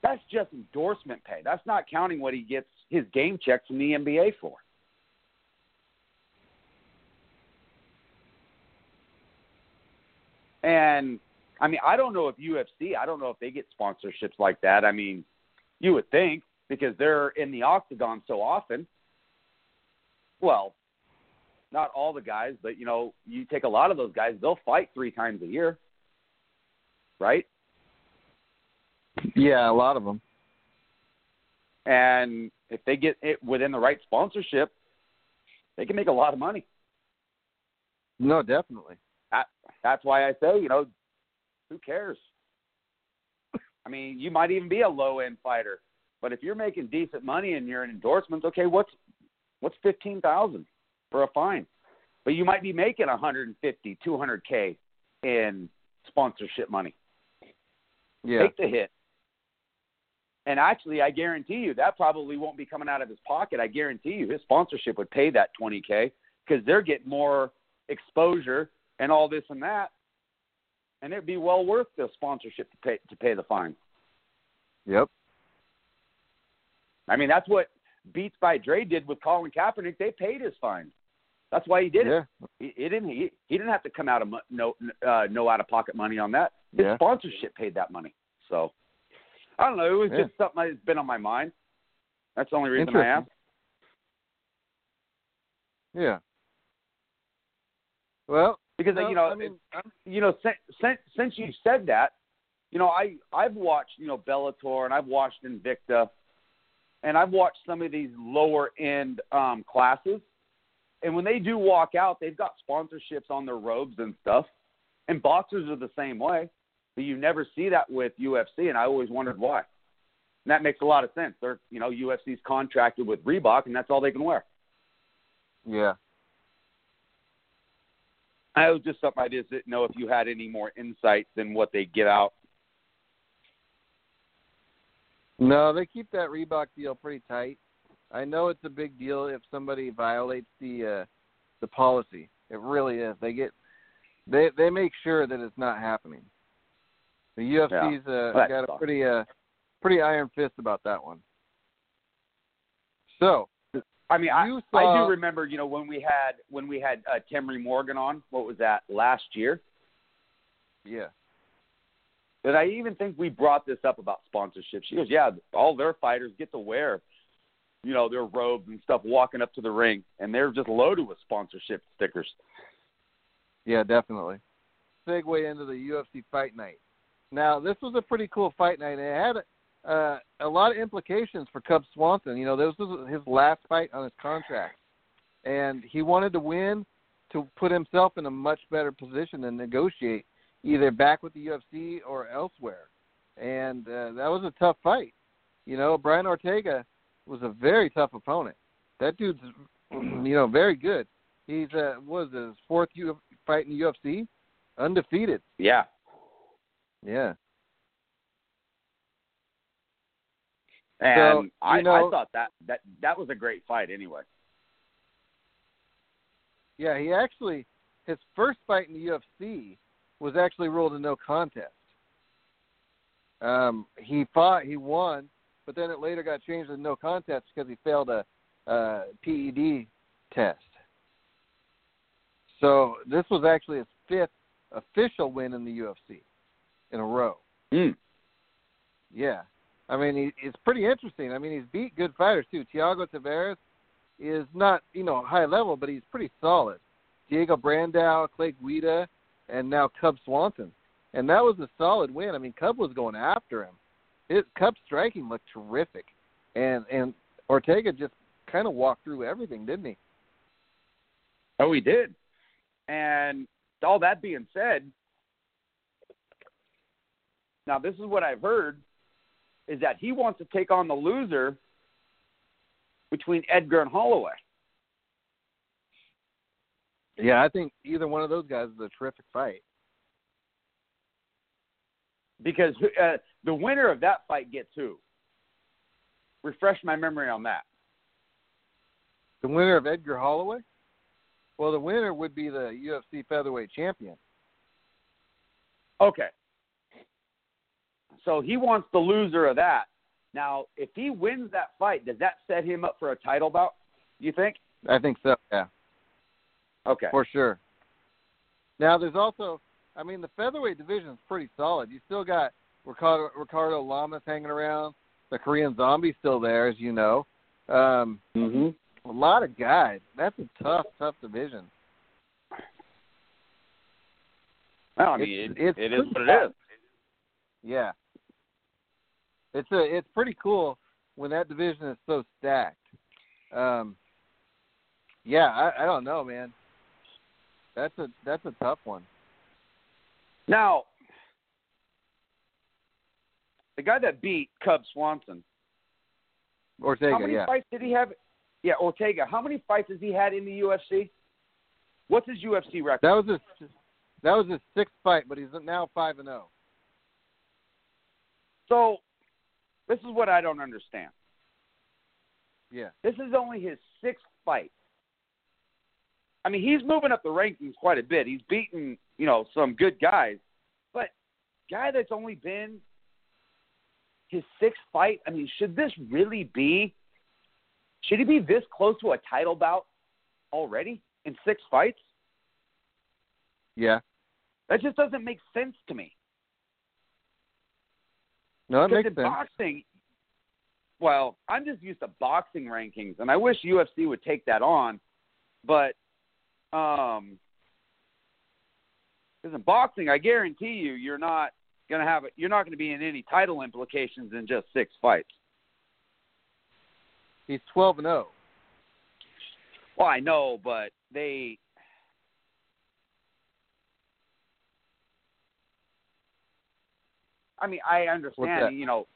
That's just endorsement pay. That's not counting what he gets his game checks from the NBA for. And I mean, I don't know if UFC, I don't know if they get sponsorships like that. I mean, you would think because they're in the octagon so often. Well, not all the guys, but you know, you take a lot of those guys, they'll fight three times a year. Right? Yeah, a lot of them. And if they get it within the right sponsorship, they can make a lot of money. No, definitely. That, that's why I say, you know, who cares? I mean, you might even be a low end fighter, but if you're making decent money and you're in endorsements, okay, what's what's fifteen thousand for a fine? But you might be making a hundred and fifty, two hundred k in sponsorship money. Yeah. Take the hit. And actually, I guarantee you that probably won't be coming out of his pocket. I guarantee you his sponsorship would pay that 20K because they're getting more exposure and all this and that. And it'd be well worth the sponsorship to pay to pay the fine. Yep. I mean, that's what Beats by Dre did with Colin Kaepernick. They paid his fine. That's why he did yeah. it. He, he didn't. He, he didn't have to come out of no uh, no out of pocket money on that. His Yeah. sponsorship paid that money. So I don't know. It was Yeah. just something that's been on my mind. That's the only reason I asked. Yeah. Well, Because no, you know, I mean, I'm, you know, since, since since you said that, you know, I I've watched you know Bellator and I've watched Invicta, and I've watched some of these lower end um, classes, and when they do walk out, they've got sponsorships on their robes and stuff, and boxers are the same way, but you never see that with UFC, and I always wondered why. And that makes a lot of sense. They're you know UFC's contracted with Reebok, and that's all they can wear. yeah. That was just something I just didn't know if you had any more insight than what they get out. No, they keep that Reebok deal pretty tight. I know it's a big deal if somebody violates the uh the policy. It really is. They get they they make sure that it's not happening. The UFC's uh, got a pretty uh pretty iron fist about that one. So, I mean, I, You I saw- do remember, you know, when we had when we had uh, Temery Morgan on. What was that last year? yeah. And I even think we brought this up about sponsorship. She goes, "Yeah, all their fighters get to wear, you know, their robes and stuff walking up to the ring, and they're just loaded with sponsorship stickers." Yeah, definitely. Segue into the UFC fight night. Now, this was a pretty cool fight night. It had uh, a lot of implications for Cub Swanson. You know, this was his last fight on his contract, and he wanted to win to put himself in a much better position to negotiate either back with the UFC or elsewhere. And uh, that was a tough fight. You know, Brian Ortega was a very tough opponent. That dude's, [clears throat] you know, very good. He's uh, it, his fourth U- fight in the UFC, undefeated. Yeah, Yeah. And you I, know- I thought that that that was a great fight. Anyway, Yeah, he actually his first fight in the UFC was actually ruled a no contest. Um, he fought, he won, but then it later got changed to no contest because he failed a, uh PED test. So this was actually his fifth official win in the UFC in a row. mm. Yeah. I mean, he, it's pretty interesting. I mean, he's beat good fighters too. Thiago Tavares is not, you know, high level, but he's pretty solid. Diego Brandao, Clay Guida, and now Cub Swanson. And that was a solid win. I mean, Cub was going after him. His Cub's striking looked terrific. And and Ortega just kind of walked through everything, didn't he? oh, he did. And all that being said, now this is what I've heard is that he wants to take on the loser between Edgar and Holloway. Yeah, I think either one of those guys is a terrific fight. Because uh, the winner of that fight gets who? Refresh my memory on that. The winner of Edgar Holloway? Well, the winner would be the UFC featherweight champion. Okay. So he wants the loser of that. Now, if he wins that fight, does that set him up for a title bout? You think? I think so. Yeah. Okay. For sure. Now, there's also, I mean, the featherweight division is pretty solid. You still got Ricardo, Ricardo Lamas hanging around. The Korean Zombie's still there, as you know. Um, mm-hmm. A lot of guys. That's a tough, tough division. Well, I mean, it's, it, it it's is what it is. Yeah. It's a it's pretty cool when that division is so stacked. Um, yeah, I, I don't know, man. That's a that's a tough one. Now, the guy that beat Cub Swanson, Ortega, how many yeah. fights did he have? Yeah, Ortega. How many fights has he had in the UFC? What's his UFC record? That was his that was his sixth fight, but he's now five and zero. So, this is what I don't understand. Yeah. This is only his sixth fight. I mean, he's moving up the rankings quite a bit. He's beaten, you know, some good guys, but guy that's only been his sixth fight. I mean, should this really be? Should he be this close to a title bout already in six fights? Yeah. That just doesn't make sense to me. No, Because makes in sense. boxing, well, I'm just used to boxing rankings, and I wish UFC would take that on. But um, because in boxing, I guarantee you, you're not gonna have it. You're not gonna be in any title implications in just six fights. He's twelve and oh. zero. Well, I know, but they. I mean, I understand. You know,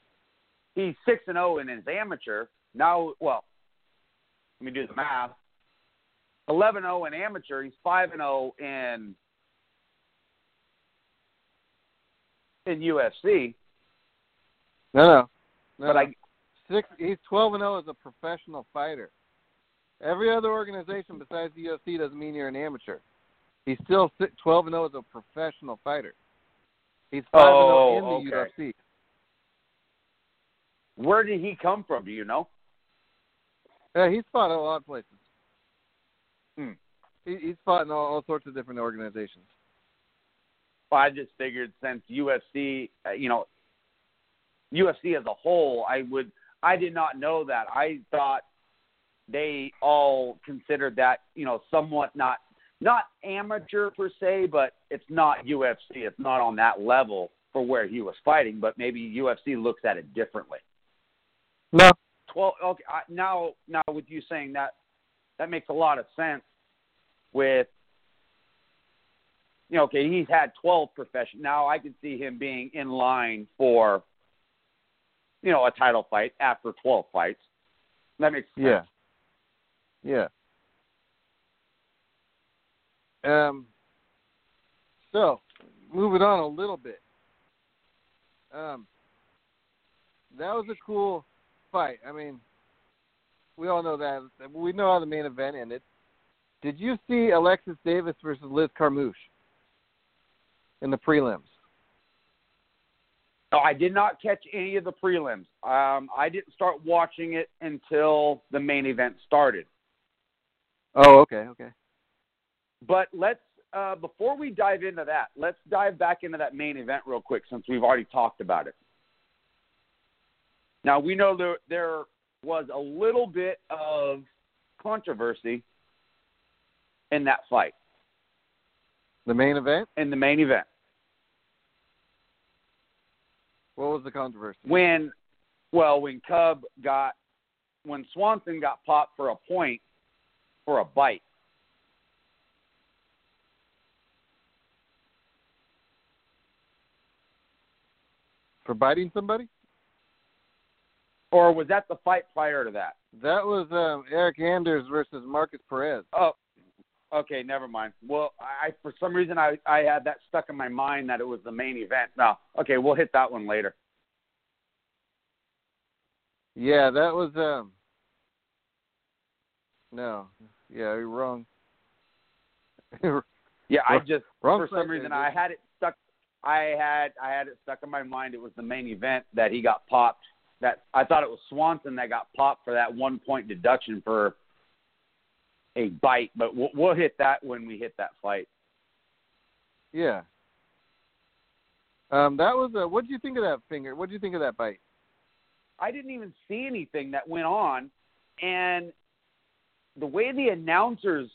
he's six and zero in his amateur. Now, well, let me do the math. Eleven zero oh in amateur. He's five and zero in in UFC. No, no. no But. I, six. He's twelve and zero as a professional fighter. Every other organization besides the UFC doesn't mean you're an amateur. He's still si- twelve and zero as a professional fighter. He's five Oh, and zero in the okay. UFC. where did he come from? Do you know? Yeah, he's fought in a lot of places. Hmm. He, he's fought in all, all sorts of different organizations. Well, I just figured since UFC, uh, you know, UFC as a whole, I would, I did not know that. I thought they all considered that, you know, somewhat not, not amateur per se, but it's not UFC. It's not on that level for where he was fighting, but maybe UFC looks at it differently. No. Well, okay, I, now, now with you saying that, that makes a lot of sense. With, you know, okay, he's had twelve profession. Now I can see him being in line for, you know, a title fight after twelve fights. That makes sense. Yeah. Yeah. Um. So, moving on a little bit. Um. That was a cool fight. I mean, we all know that. We know how the main event ended. Did you see Alexis Davis versus Liz Carmouche in the prelims? No, I did not catch any of the prelims. Um, I didn't start watching it until the main event started. Oh, okay, okay. But let's uh, before we dive into that, let's dive back into that main event real quick since we've already talked about it. Now we know there there was a little bit of controversy in that fight The main event. in the main event What was the controversy? when well when Cub got when Swanson got popped for a point for a bite. For biting somebody. Or was that the fight prior to that? That was um, Eryk Anders versus Markus Perez. Oh, okay, never mind. Well, I for some reason I I had that stuck in my mind that it was the main event. No, okay, we'll hit that one later. Yeah, that was um. No, yeah, you're wrong. [laughs] Yeah, I just wrong for some reason. I had it. I had I had it stuck in my mind. It was the main event that he got popped. That I thought it was Swanson that got popped for that one point deduction for a bite, but we'll, we'll hit that when we hit that fight. Yeah. Um, that was a. What did you think of that finger? What did you think of that bite? I didn't even see anything that went on, and the way the announcers,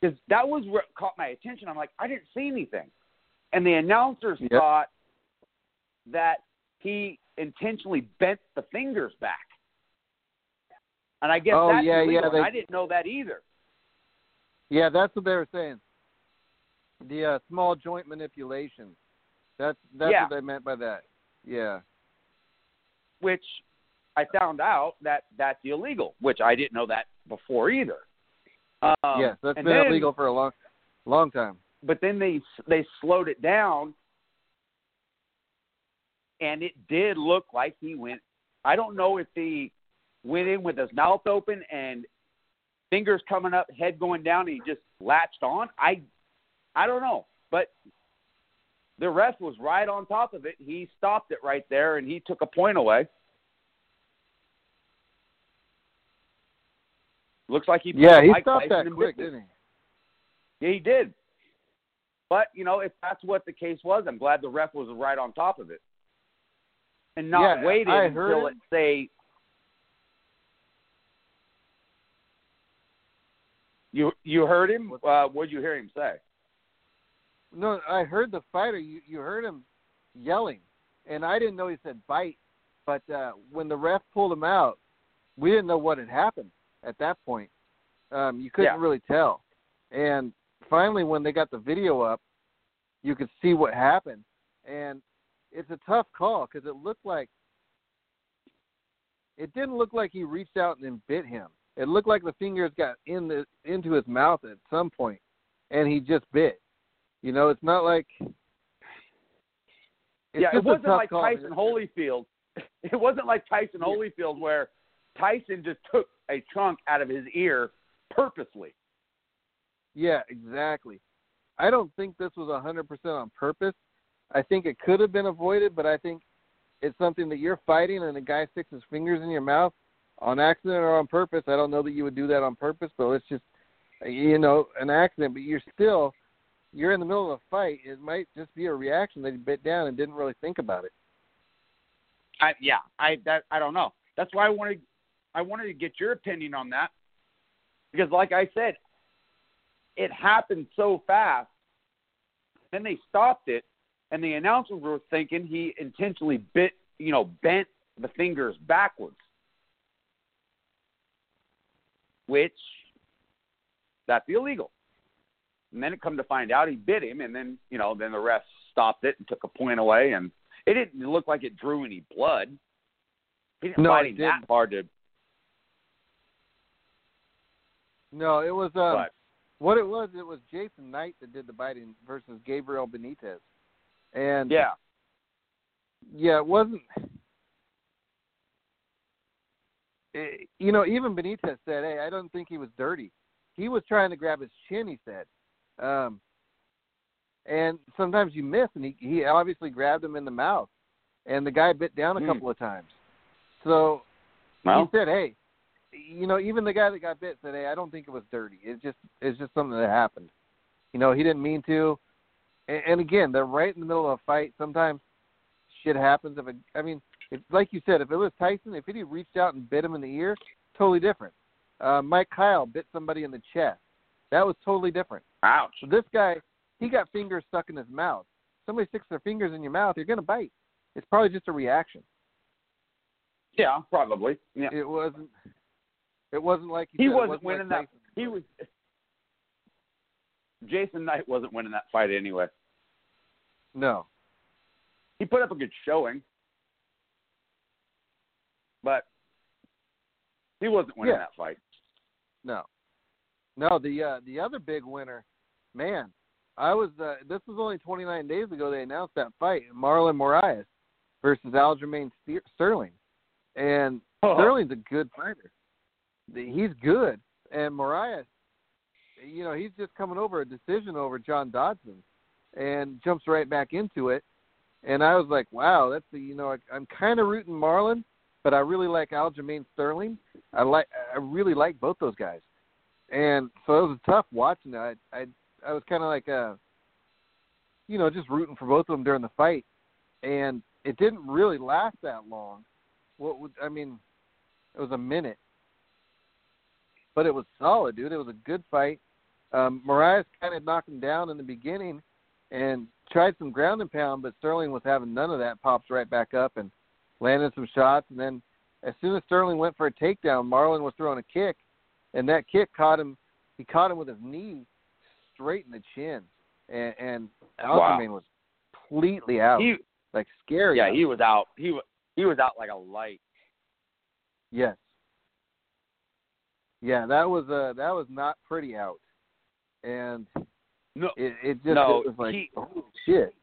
because that was what caught my attention. I'm like, I didn't see anything, and the announcers Yep. thought that he intentionally bent the fingers back, and I guess Oh, that's yeah, illegal, yeah, they- I didn't know that either. Yeah, that's what they were saying. The uh, small joint manipulation. That's that's Yeah. what they meant by that. Yeah. Which I found out that that's illegal, which I didn't know that before either. Um, yes, that's been then- illegal for a long, long time. But then they they slowed it down and it did look like he went I don't know if he went in with his mouth open and fingers coming up, head going down, and he just latched on. I I don't know. But the ref was right on top of it. He stopped it right there and he took a point away. Looks like he Yeah, he stopped that quick, didn't he? Yeah, he did. But you know, if that's what the case was, I'm glad the ref was right on top of it, and not Yeah, waited until it say. You you heard him? Uh, what did you hear him say? No, I heard the fighter. You you heard him yelling, and I didn't know he said bite. But uh, when the ref pulled him out, we didn't know what had happened at that point. Um, you couldn't Yeah. really tell. And finally, when they got the video up, you could see what happened. And it's a tough call because it looked like it didn't look like he reached out and then bit him. It looked like the fingers got in the into his mouth at some point, and he just bit. You know, it's not like. It's yeah, it wasn't like call. Tyson Holyfield. [laughs] It wasn't like Tyson Yeah. Holyfield where Tyson just took a chunk out of his ear purposely. Yeah, exactly. I don't think this was a 100% on purpose. I think it could have been avoided, but I think it's something that you're fighting and the guy sticks his fingers in your mouth on accident or on purpose. I don't know that you would do that on purpose, but it's just, you know, an accident. But you're still, you're in the middle of a fight. It might just be a reaction that he bit down and didn't really think about it. I, yeah, I that I don't know. That's why I wanted I wanted to get your opinion on that because, like I said, it happened so fast. Then they stopped it, and the announcers were thinking he intentionally bit, you know, bent the fingers backwards, which that's illegal. And then it come to find out he bit him, and then you know, then the ref stopped it and took a point away, and it didn't look like it drew any blood. He didn't No, fight it him that didn't. hard to, No, it was um, but what it was. It was Jason Knight that did the biting versus Gabriel Benitez, and yeah, yeah, it wasn't. It, you know, even Benitez said, "Hey, I don't think he was dirty. He was trying to grab his chin." He said, um, and sometimes you miss, and he he obviously grabbed him in the mouth, and the guy bit down a Hmm. couple of times. So well, he said, "Hey, you know, even the guy that got bit today, I don't think it was dirty. It's just it's just something that happened. You know, he didn't mean to." And, and again, they're right in the middle of a fight. Sometimes shit happens. If it, I mean, if like you said, if it was Tyson, if he reached out and bit him in the ear, totally different. Uh, Mike Kyle bit somebody in the chest. That was totally different. ouch. So this guy, he got fingers stuck in his mouth. Somebody sticks their fingers in your mouth, you're gonna bite. It's probably just a reaction. Yeah, probably. Yeah, It wasn't. It wasn't like you he wasn't wasn't winning like that. He was. Jason Knight wasn't winning that fight anyway. No. he put up a good showing, but he wasn't winning Yeah. that fight. No, no. The uh, the other big winner, man. I was. Uh, this was only 29 days ago. They announced that fight, Marlon Moraes versus Aljamain Ste- Sterling, and Sterling's a good fighter. He's good, and Moraes, you know, he's just coming over a decision over John Dodson, and jumps right back into it. And I was like, wow, that's the you know, I, I'm kind of rooting Marlon, but I really like Aljamain Sterling. I like, I really like both those guys, and so it was tough watching. I, I, I was kind of like, uh, you know, just rooting for both of them during the fight, and it didn't really last that long. What would I mean? It was a minute, but it was solid, dude. It was a good fight. Um, Moraes kind of knocked him down in the beginning and tried some ground and pound, but Sterling was having none of that. Pops right back up and landed some shots, and then as soon as Sterling went for a takedown, Marlon was throwing a kick, and that kick caught him. He caught him with his knee straight in the chin, and, and Wow. Aljamain was completely out, He, like scary. yeah, out. he was out. He was he was out like a light. Yes. Yeah, that was uh that was not pretty out, and No, it it just No, it was like he- oh shit.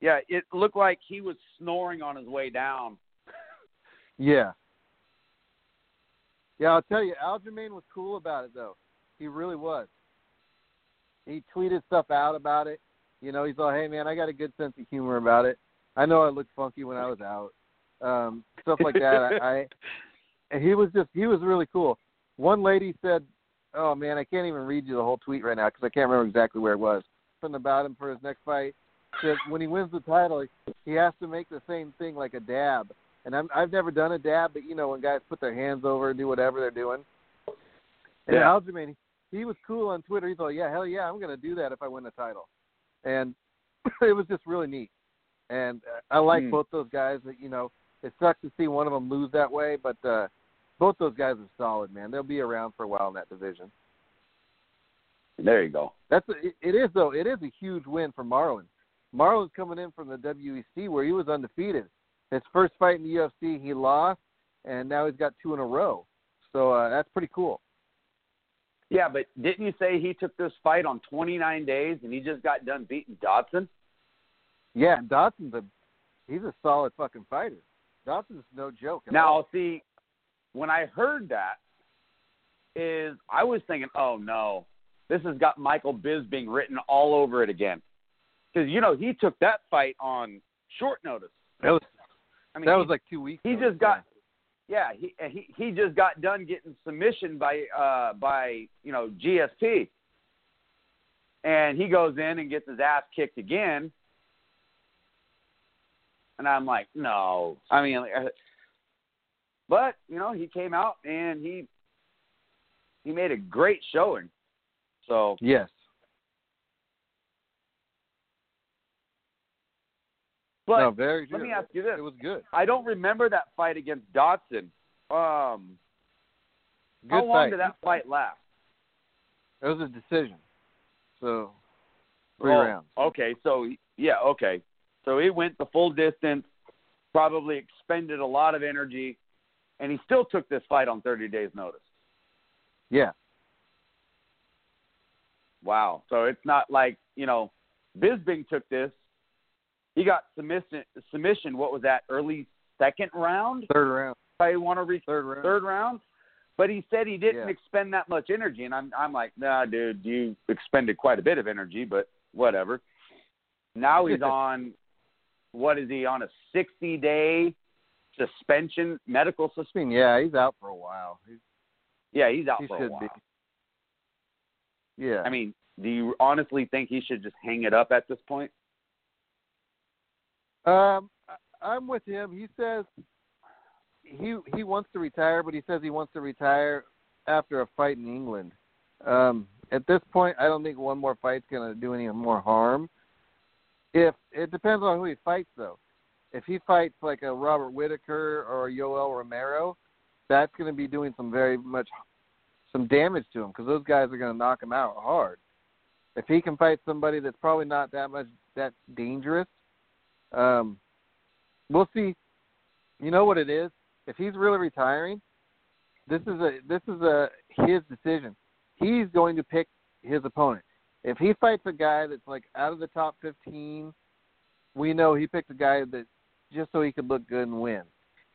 yeah, it looked like he was snoring on his way down. Yeah. Yeah, I'll tell you, Aljamain was cool about it though. He really was. He tweeted stuff out about it. You know, he's all, "Hey man, I got a good sense of humor about it. I know I looked funky when I was out." Um, stuff like that. I, I [laughs] and he was just he was really cool. One lady said, "Oh man, I can't even read you the whole tweet right now because I can't remember exactly where it was." Something about him for his next fight. Said when he wins the title, he, has to make the same thing like a dab. And I'm, I've never done a dab, but you know when guys put their hands over and do whatever they're doing. And Yeah. Aljamain, he was cool on Twitter. He's like, "Yeah, hell yeah, I'm gonna do that if I win the title." And [clears throat] it was just really neat. And uh, I like Hmm. both those guys. That you know, it sucks to see one of them lose that way, but uh both those guys are solid, man. They'll be around for a while in that division. There you go. That's a, it, is though. It is a huge win for Marlon. Marlon's coming in from the WEC where he was undefeated. His first fight in the UFC, he lost, and now he's got two in a row. So uh, that's pretty cool. Yeah, but didn't you say he took this fight on 29 days and he just got done beating Dodson? Yeah, and Dodson's a he's a solid fucking fighter. Dodson's no joke. Now, all. see, when I heard that, is I was thinking, oh no, this has got Michael Bisping written all over it again, because you know he took that fight on short notice. that was I mean, that he, was like two weeks. he ago. just got, yeah, he he he just got done getting submission by uh by you know GSP, and he goes in and gets his ass kicked again. And I'm like, no. I mean, uh, but you know, he came out and he he made a great showing. So yes. but no, very let me ask you this: It was good. I don't remember that fight against Dodson. Um, Good how long fight. did that fight last? It was a decision. So three Oh, rounds. Okay, so yeah, okay. So he went the full distance, probably expended a lot of energy, and he still took this fight on 30 days' notice. Yeah. Wow. So it's not like, you know, Bisping took this. He got submission, submission what was that, early second round? Third round. I want to reach Third round. third round. But he said he didn't Yeah. expend that much energy, and I'm I'm like, nah, dude, you expended quite a bit of energy, but whatever. Now he's on, what is he on a 60 day suspension, medical suspension? yeah, he's out for a while. He's, Yeah, he's out he for a while. be. Yeah. I mean, do you honestly think he should just hang it up at this point? Um, I'm with him. He says he he wants to retire, but he says he wants to retire after a fight in England. Um, at this point, I don't think one more fight's going to do any more harm. If it depends on who he fights, though. If he fights like a Robert Whitaker or a Yoel Romero, that's going to be doing some very much some damage to him because those guys are going to knock him out hard. If he can fight somebody that's probably not that much that dangerous, Um, we'll see. You know what it is? If he's really retiring, this is a this is a his decision. He's going to pick his opponent. If he fights a guy that's like out of the top 15, we know he picked a guy that just so he could look good and win.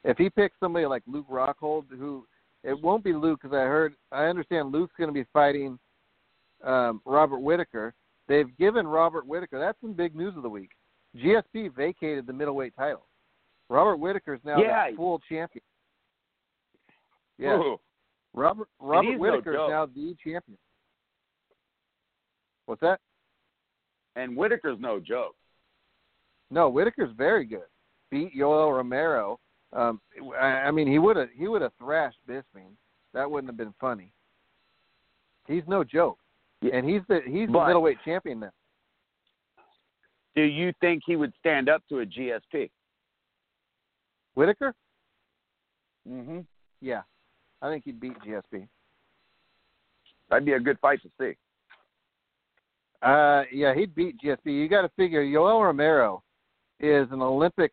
If he picks somebody like Luke Rockhold, who it won't be Luke because I heard I understand Luke's going to be fighting um, Robert Whitaker. They've given Robert Whitaker that's some big news of the week. GSP vacated the middleweight title. Robert Whitaker is now Yeah. the full champion. Yeah, Ooh. Robert Robert no Whitaker joke. is now the champion. What's that? And Whitaker's no joke. No, Whitaker's very good. Beat Yoel Romero. Um, I, I mean, he would have he would have thrashed Bisping. That wouldn't have been funny. He's no joke, Yeah. and he's the he's the middleweight champion now. Do you think he would stand up to a GSP? Whitaker? Mm-hmm. Yeah, I think he'd beat GSP. That'd be a good fight to see. Uh, yeah, he'd beat GSP. You got to figure Yoel Romero is an Olympic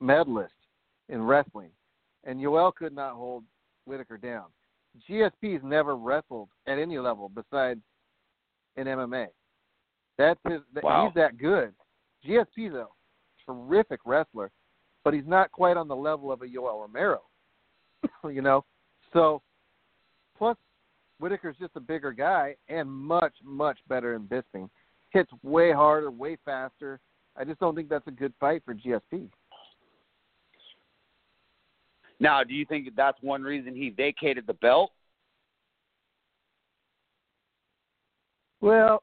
medalist in wrestling, and Yoel could not hold Whitaker down. GSP's never wrestled at any level besides in MMA. That's his. Wow. He's that good. GSP's a terrific wrestler, but he's not quite on the level of a Yoel Romero. [laughs] you know, so plus Whitaker's just a bigger guy and much, much better in Bisping. Hits way harder, way faster. I just don't think that's a good fight for GSP. Now, do you think that's one reason he vacated the belt? Well,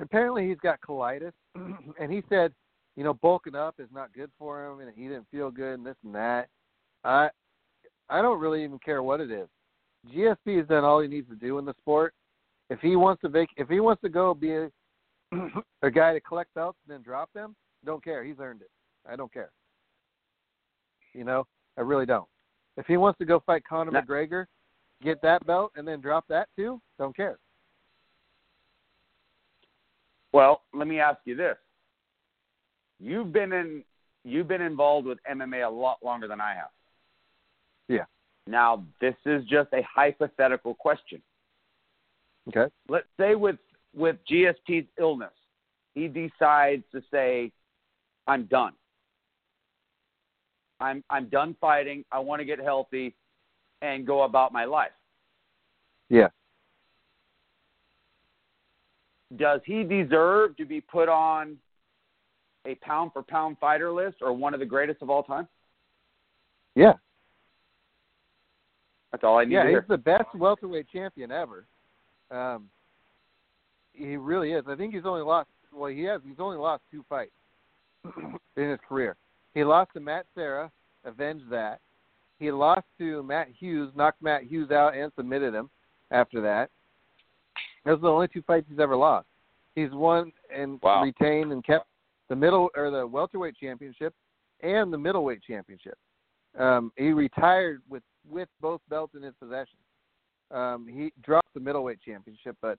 apparently he's got colitis, [clears throat] and he said, you know, bulking up is not good for him, and he didn't feel good, and this and that. I, I don't really even care what it is. GSP has done all he needs to do in the sport. If he wants to vac- if he wants to go be a, [clears throat] a guy to collect belts and then drop them, don't care. He's earned it. I don't care. You know, I really don't. If he wants to go fight Conor McGregor, get that belt and then drop that too, don't care. Well, let me ask you this: You've been in, you've been involved with MMA a lot longer than I have. Yeah. Now, this is just a hypothetical question. Okay. Let's say with with GSP's illness, he decides to say, "I'm done. I'm I'm done fighting. I want to get healthy and go about my life." Yeah. does he deserve to be put on a pound for pound fighter list or one of the greatest of all time? Yeah. That's all I need Yeah, he's the best welterweight champion ever. Um, he really is. I think he's only lost. Well, he has. He's only lost two fights [clears throat] in his career. He lost to Matt Serra, avenged that. He lost to Matt Hughes, knocked Matt Hughes out and submitted him. After that, those are the only two fights he's ever lost. He's won and Wow. retained and kept the middle or the welterweight championship and the middleweight championship. Um, he retired with with both belts in his possession. Um, he dropped the middleweight championship, but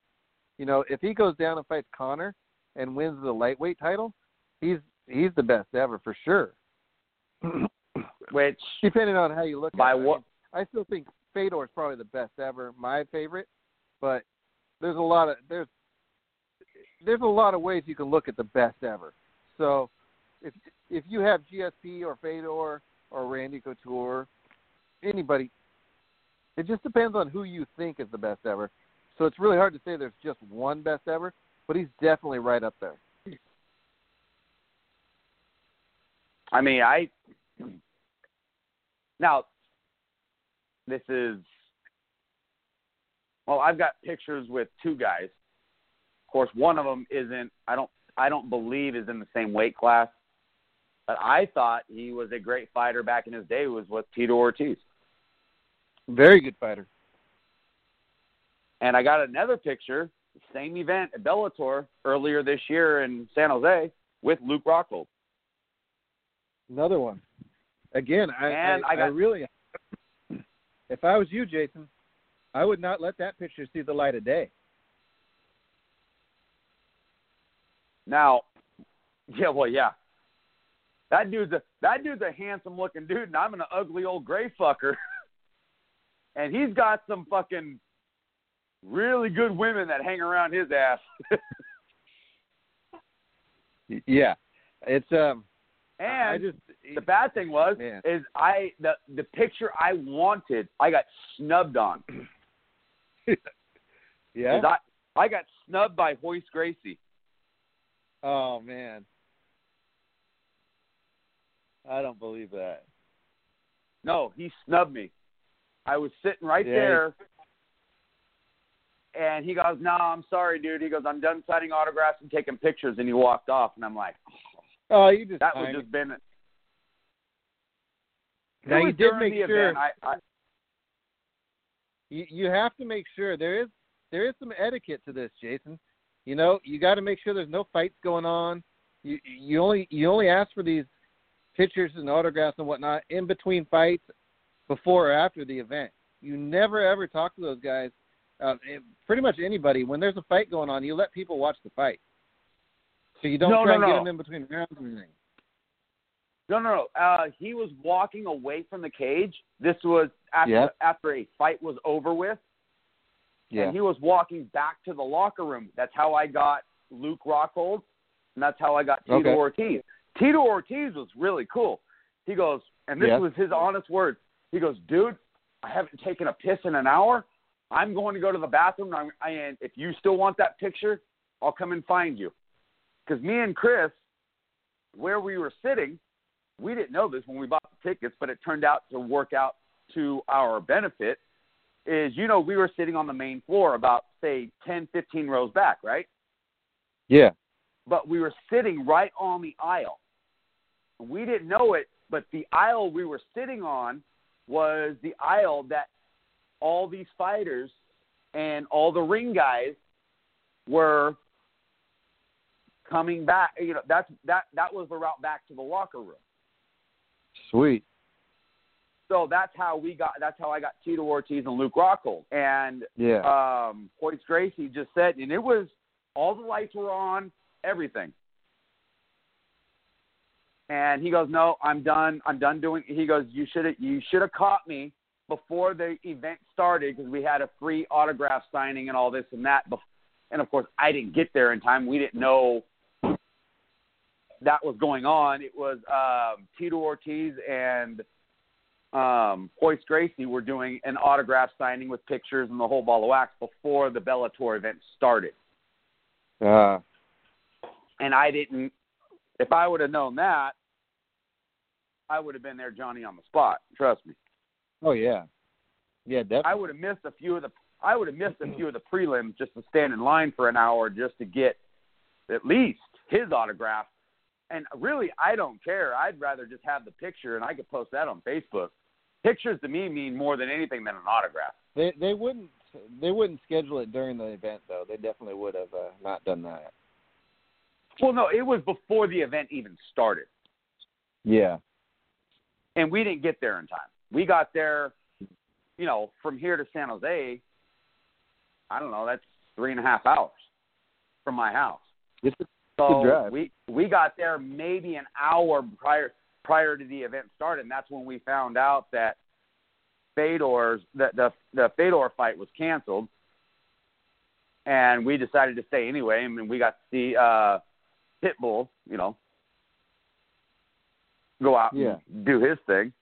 you know if he goes down and fights Conor and wins the lightweight title, he's he's the best ever for sure. Which Depending on how you look by at it, I what? I still think Fedor is probably the best ever, my favorite. But there's a lot of there's there's a lot of ways you can look at the best ever. So if if you have GSP or Fedor or Randy Couture, anybody, it just depends on who you think is the best ever. So it's really hard to say there's just one best ever, but he's definitely right up there. I mean, I now this is well, I've got pictures with two guys. Of course, one of them isn't. I don't. I don't believe is in the same weight class. But I thought he was a great fighter back in his day. Was with Tito Ortiz. Very good fighter. And I got another picture, same event at Bellator earlier this year in San Jose with Luke Rockhold. Another one. Again, I, And I, I got- I really, if I was you, Jason, I would not let that picture see the light of day. Now, [laughs] yeah, well, yeah. that dude's a that dude's a handsome looking dude, and I'm an ugly old gray fucker. [laughs] and he's got some fucking really good women that hang around his ass. [laughs] yeah, it's um. And I just the bad thing was Man. is I the the picture I wanted I got snubbed on. [laughs] yeah. I I got snubbed by Royce Gracie. Oh man, I don't believe that. No, he snubbed me. I was sitting right Yeah. there, and he goes, "No, I'm sorry, dude." He goes, "I'm done signing autographs and taking pictures," and he walked off. And I'm like, Oh, you just "That would just been." It Now, you did make sure- Event. I, I, you you have to make sure there is there is some etiquette to this, Jason. You know, you got to make sure there's no fights going on. You you only you only ask for these pictures and autographs and whatnot in between fights, before or after the event. You never ever talk to those guys. Uh, pretty much anybody when there's a fight going on, you let people watch the fight. So you don't No, try no, and get no. in between rounds or anything. no, no, no. Uh, he was walking away from the cage. This was after Yeah. after a fight was over with. Yeah. and he was walking back to the locker room. That's how I got Luke Rockhold, and that's how I got Tito Okay. Ortiz. Tito Ortiz was really cool. He goes, and this Yeah. was his honest words. He goes, dude, I haven't taken a piss in an hour. I'm going to go to the bathroom, and, I'm, and if you still want that picture, I'll come and find you. Because me and Chris, where we were sitting, we didn't know this when we bought the tickets, but it turned out to work out to our benefit is you know we were sitting on the main floor about say 10 15 rows back right Yeah. but we were sitting right on the aisle we didn't know it but the aisle we were sitting on was the aisle that all these fighters and all the ring guys were coming back you know that's that that was the route back to the locker room Sweet. so that's how we got that's how I got Tito Ortiz and Luke Rockhold and Yeah. um Royce Gracie just said and it was all the lights were on, everything. And he goes, "No, I'm done. I'm done doing." He goes, "You should have you should have caught me before the event started because we had a free autograph signing and all this and that." And of course, I didn't get there in time. We didn't know that was going on. It was um, Tito Ortiz and um, Royce Gracie were doing an autograph signing with pictures and the whole ball of wax before the Bellator event started. Uh, And I didn't. If I would have known that, I would have been there, Johnny, on the spot. Trust me. oh yeah. Yeah, definitely. I would have missed a few of the. I would have missed a few of the prelims just to stand in line for an hour just to get at least his autograph. And really, I don't care. I'd rather just have the picture, and I could post that on Facebook. Pictures to me mean more than anything than an autograph. They they wouldn't they wouldn't schedule it during the event though. They definitely would have uh, not done that. Well, no, it was before the event even started. Yeah. and we didn't get there in time. We got there, you know, from here to San Jose. I don't know. That's three and a half hours from my house. It's a So we we got there maybe an hour prior prior to the event started, and that's when we found out that Fedor's the the the Fedor fight was canceled, and we decided to stay anyway. I mean, we got to see uh, Pitbull, you know, go out Yeah. and do his thing.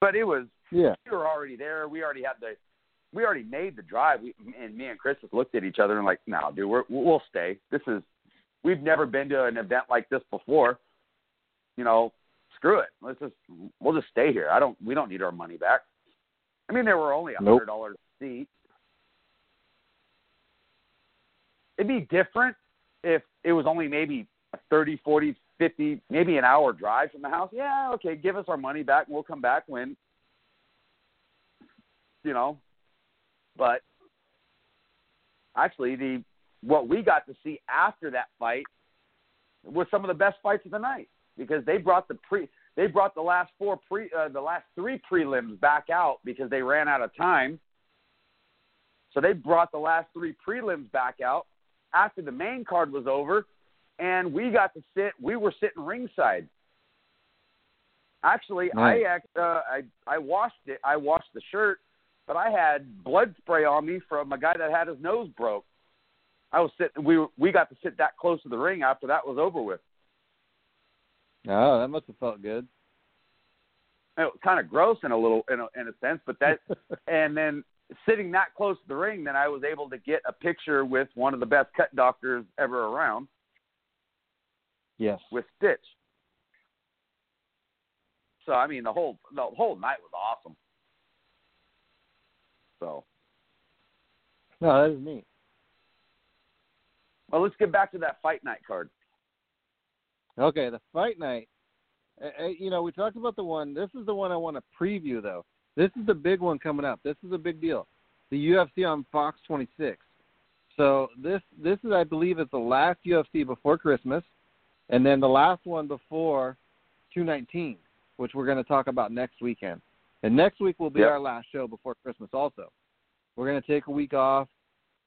But it was yeah. we were already there. We already had the, we already made the drive. We, and me and Chris just looked at each other and like, no, dude, we're, we'll stay. This is, we've never been to an event like this before. You know, screw it. Let's just, we'll just stay here. I don't, we don't need our money back. I mean, there were only a hundred dollars a seat. It'd be different if it was only maybe a thirty, forty, fifty, maybe an hour drive from the house. Yeah, okay, give us our money back and we'll come back when you know. But actually the what we got to see after that fight was some of the best fights of the night because they brought the pre they brought the last four pre uh, the last three prelims back out because they ran out of time. So they brought the last three prelims back out after the main card was over and we got to sit we were sitting ringside Actually, Nice. I uh, I I washed it. I washed the shirt, but I had blood spray on me from a guy that had his nose broke. I was sitting. We were- we got to sit that close to the ring after that was over with. Oh, that must have felt good. It was kind of gross in a little in a, in a sense, but that [laughs] and then sitting that close to the ring, then I was able to get a picture with one of the best cut doctors ever around yes. with Stitch. So I mean, the whole the whole night was awesome. So No, that is neat. Well, let's get back to that fight night card. Okay, the fight night. Uh, you know, we talked about the one. This is the one I want to preview, though. This is the big one coming up. This is a big deal. The UFC on Fox 26. So this this is, I believe, is the last UFC before Christmas, and then the last one before 219, which we're going to talk about next weekend. And next week will be Yep. our last show before Christmas. Also, we're going to take a week off.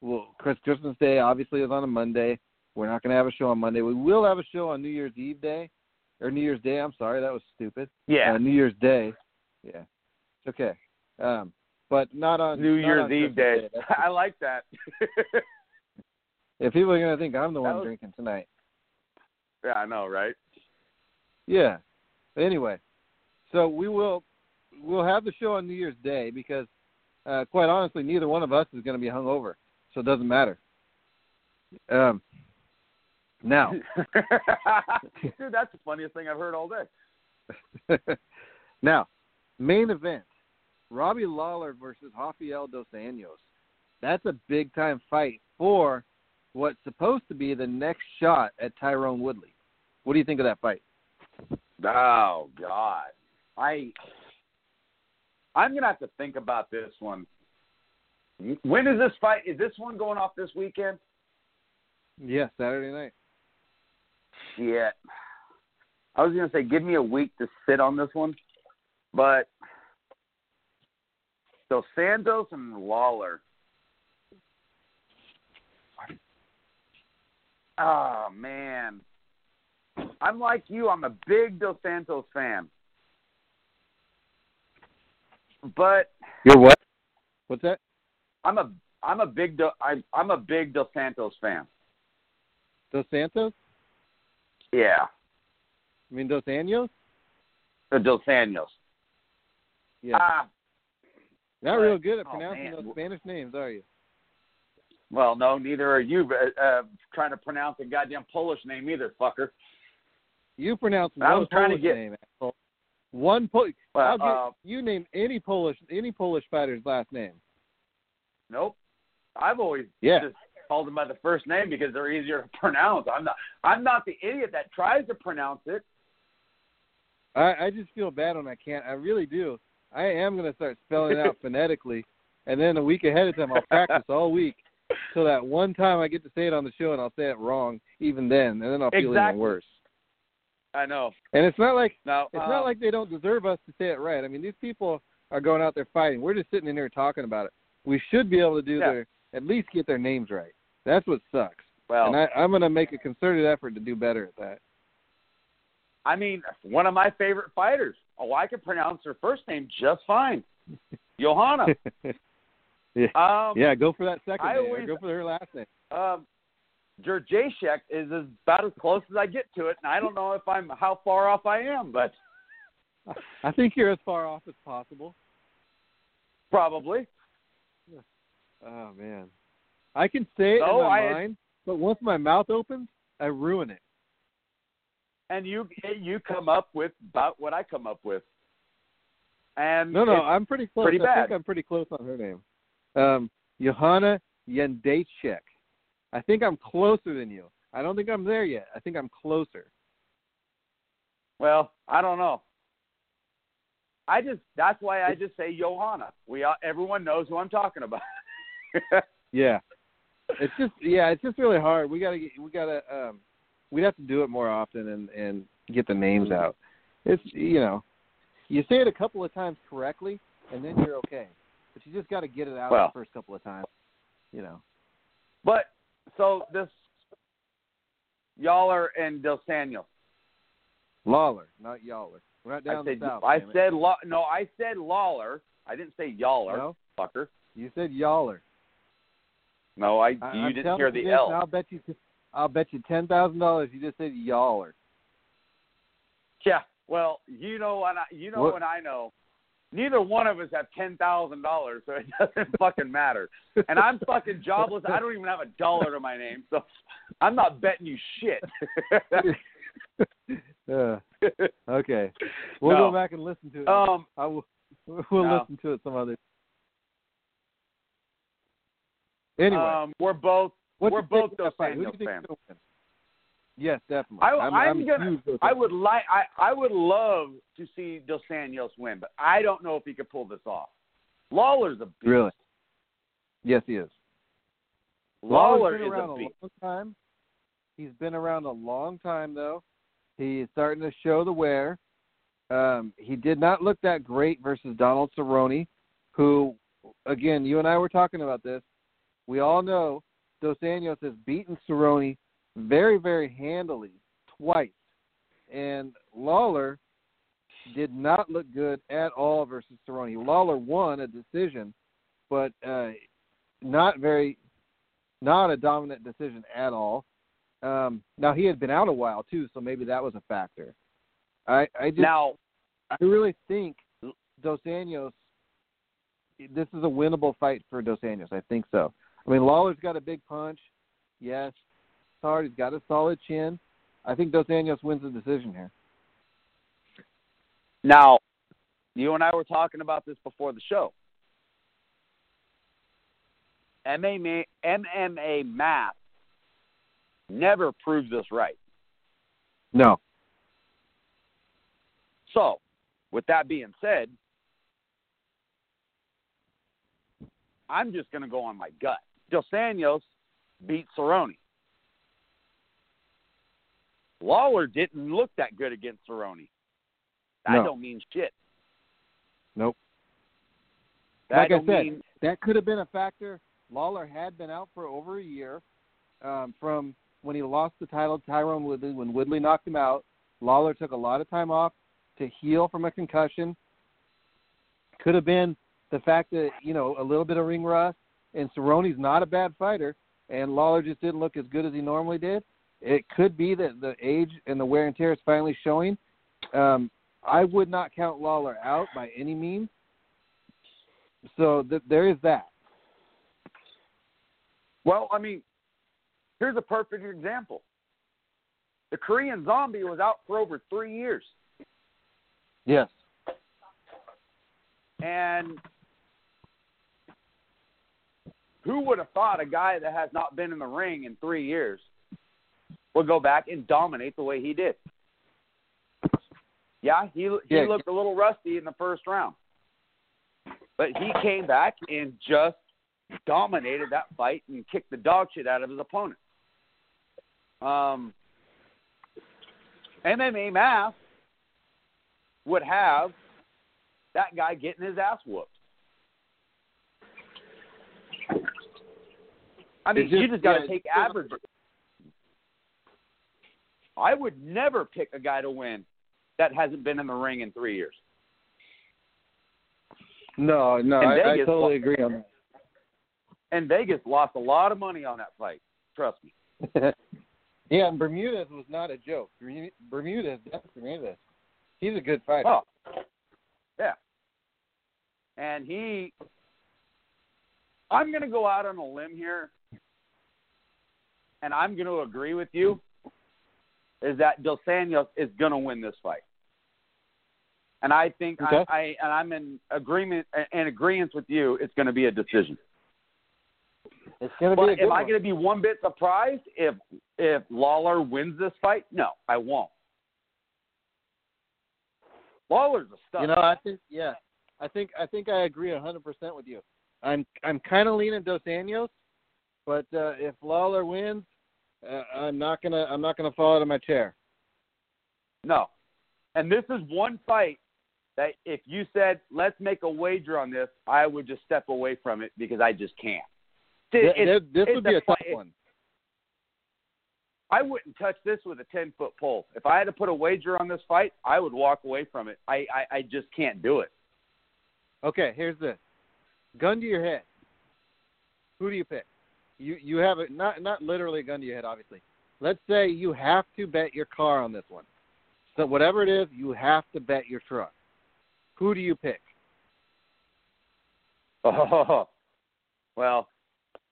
Well, Chris- Christmas Day obviously is on a Monday. We're not going to have a show on Monday. We will have a show on New Year's Eve day, or New Year's Day. I'm sorry, that was stupid. Yeah, Uh, New Year's Day. Yeah, it's okay. Um, but not on New not Year's on Eve day. That's- [laughs] I like that. [laughs] If people are going to think I'm the one was- drinking tonight. yeah, I know, right? Yeah. But anyway, so we will we'll have the show on New Year's Day because, uh, quite honestly, neither one of us is going to be hungover, so it doesn't matter. Um, now, [laughs] Dude, that's the funniest thing I've heard all day. [laughs] now, main event: Robbie Lawler versus Rafael dos Anjos. That's a big time fight for what's supposed to be the next shot at Tyron Woodley. What do you think of that fight? Oh God, I I'm gonna have to think about this one. When is this fight? Is this one going off this weekend? Yes, Saturday night. Shit. I was gonna say give me a week to sit on this one, but so Santos and Lawler. Oh man, I'm like you. I'm a big Dos Santos fan, but You're what? What's that? I'm a I'm a big Do, I, I'm a big Dos Santos fan. Dos Santos? Yeah, I mean Dos Anjos? the Dos Anjos. Yeah. Ah, Not real good at oh, pronouncing man. those Spanish names, are you? well, no, neither are you. But, uh, trying to pronounce a goddamn Polish name either, fucker. You pronounce I one was trying to Polish get- name, asshole. One Polish. Well, uh, you name any Polish any Polish fighter's last name. Nope. I've always Yeah. just called them by the first name because they're easier to [laughs] pronounce. I'm not. I'm not the idiot that tries to pronounce it. I, I just feel bad when I can't. I really do. I am going to start spelling it out [laughs] phonetically, and then a week ahead of time I'll practice all week till that one time I get to say it on the show and I'll say it wrong. Even then, and then I'll feel even Exactly. worse. I know. And it's not like No, It's um, not like they don't deserve us to say it right. I mean, these people are going out there fighting. We're just sitting in here talking about it. We should be able to do Yeah. their at least get their names right. That's what sucks. well. and I, I'm going to make a concerted effort to do better at that. I mean, one of my favorite fighters. Oh, I can pronounce her first name just fine. [laughs] Johanna. [laughs] yeah, Um, yeah, go for that second I name. always- go for her last name. um, Jurjacek is as- about as close as I get to it, and I don't know if I'm how far off I am, but [laughs] I think you're as far off as possible. probably. Oh man, I can say it No, in my I- mind, but once my mouth opens, I ruin it. And you you come up with about what I come up with. And No, no, I'm pretty close. pretty I bad. think I'm pretty close on her name. Um, Johanna Jędrzejczyk. I think I'm closer than you. I don't think I'm there yet. I think I'm closer. well, I don't know. I just that's why I just say Johanna. We all, everyone knows who I'm talking about. [laughs] [laughs] Yeah. It's just yeah, it's just really hard. We gotta get we gotta um we'd have to do it more often and and get the names Mm-hmm. out. It's you know, you say it a couple of times correctly and then you're okay. But you just got to get it out Well. the first couple of times. You know. but so this Yaller and Dos Anjos. Lawler, not Yawler. Right I down said south. I it. said. No, I said Lawler. I didn't say Yaller, No, fucker. you said Yaller. No, I. I, you didn't hear the this, L. I'll bet you. I'll bet you ten thousand dollars. You just said Yaller. Yeah. Well, you know what I you know What- what I know. Neither one of us have ten thousand dollars, so it [laughs] doesn't fucking matter. And I'm fucking jobless. I don't even have a dollar to my name, so I'm not betting you shit. [laughs] Uh, okay, we'll No. go back and listen to it. um, I will. [laughs] We'll No. listen to it some other. Anyway, um, we're both what we're do you think both Dos that fight? Who do you Anjos fans. is gonna win? Yes, definitely. I, I'm, I'm I'm gonna. I would like. I I would love to see Dos Anjos win, but I don't know if he could pull this off. Lawler's a beast. really. Yes, he is. Lawler is around a a long time. He's been around a long time, though. He's starting to show the wear. Um, he did not look that great versus Donald Cerrone, who, again, you and I were talking about this. We all know Dos Anjos has beaten Cerrone very, very handily twice, and Lawler did not look good at all versus Cerrone. Lawler won a decision, but uh, not very, not a dominant decision at all. Um, now he had been out a while too, so maybe that was a factor. I I just Now, I really think Dos Anjos. This is a winnable fight for Dos Anjos. I think so. I mean, Lawler's got a big punch. Yes, hard. He's got a solid chin. I think Dos Anjos wins the decision here. now, you and I were talking about this before the show. MMA MMA math never proves this right. No. So, with that being said, I'm just going to go on my gut. Dos Anjos beat Cerrone. Lawler didn't look that good against Cerrone. That No. don't mean shit. Nope. That Like I don't said, mean that could have been a factor. Lawler had been out for over a year um, from when he lost the title to Tyron Woodley. When Woodley knocked him out, Lawler took a lot of time off to heal from a concussion. Could have been the fact that you know a little bit of ring rust, and Cerrone's not a bad fighter, and Lawler just didn't look as good as he normally did. It could be that the age and the wear and tear is finally showing. Um, I would not count Lawler out by any means. So th- there is that. Well, I mean, here's a perfect example. The Korean Zombie was out for over three years, Yes. and who would have thought a guy that has not been in the ring in three years would go back and dominate the way he did? Yeah, he he Yeah. looked a little rusty in the first round, but he came back and just dominated that fight and kicked the dog shit out of his opponent. Um, MMA math would have that guy getting his ass whooped. I mean, just- you just got to yeah, take averages. I would never pick a guy to win that hasn't been in the ring in three years. No, no, And I, I totally agree on that. And Vegas lost a lot of money on that fight. Trust me. [laughs] yeah, and Bermudez was not a joke. Bermu- Bermudez, that's Bermudez. He's a good fighter. Oh, yeah. And he, I'm going to go out on a limb here, and I'm going to agree with you, is that Dos Anjos is going to win this fight. And I think Okay. I, I and I'm in agreement in agreement with you. It's going to be a decision. It's gonna be a good am I going to be one bit surprised if if Lawler wins this fight? No, I won't. Lawler's a stud. You know, I think yeah, I think I think I agree a hundred percent with you. I'm I'm kind of leaning Dos Anjos, but uh, if Lawler wins, uh, I'm not gonna I'm not gonna fall out of my chair. No. And this is one fight that if you said, let's make a wager on this, I would just step away from it because I just can't. It- it's- this would be a fight- tough one. I wouldn't touch this with a ten foot pole. If I had to put a wager on this fight, I would walk away from it. I I, I just can't do it. Okay, here's this. Gun to your head. Who do you pick? You you have it not not literally a gun to your head, obviously. Let's say you have to bet your car on this one. So whatever it is, you have to bet your truck. Who do you pick? [laughs] Oh, well,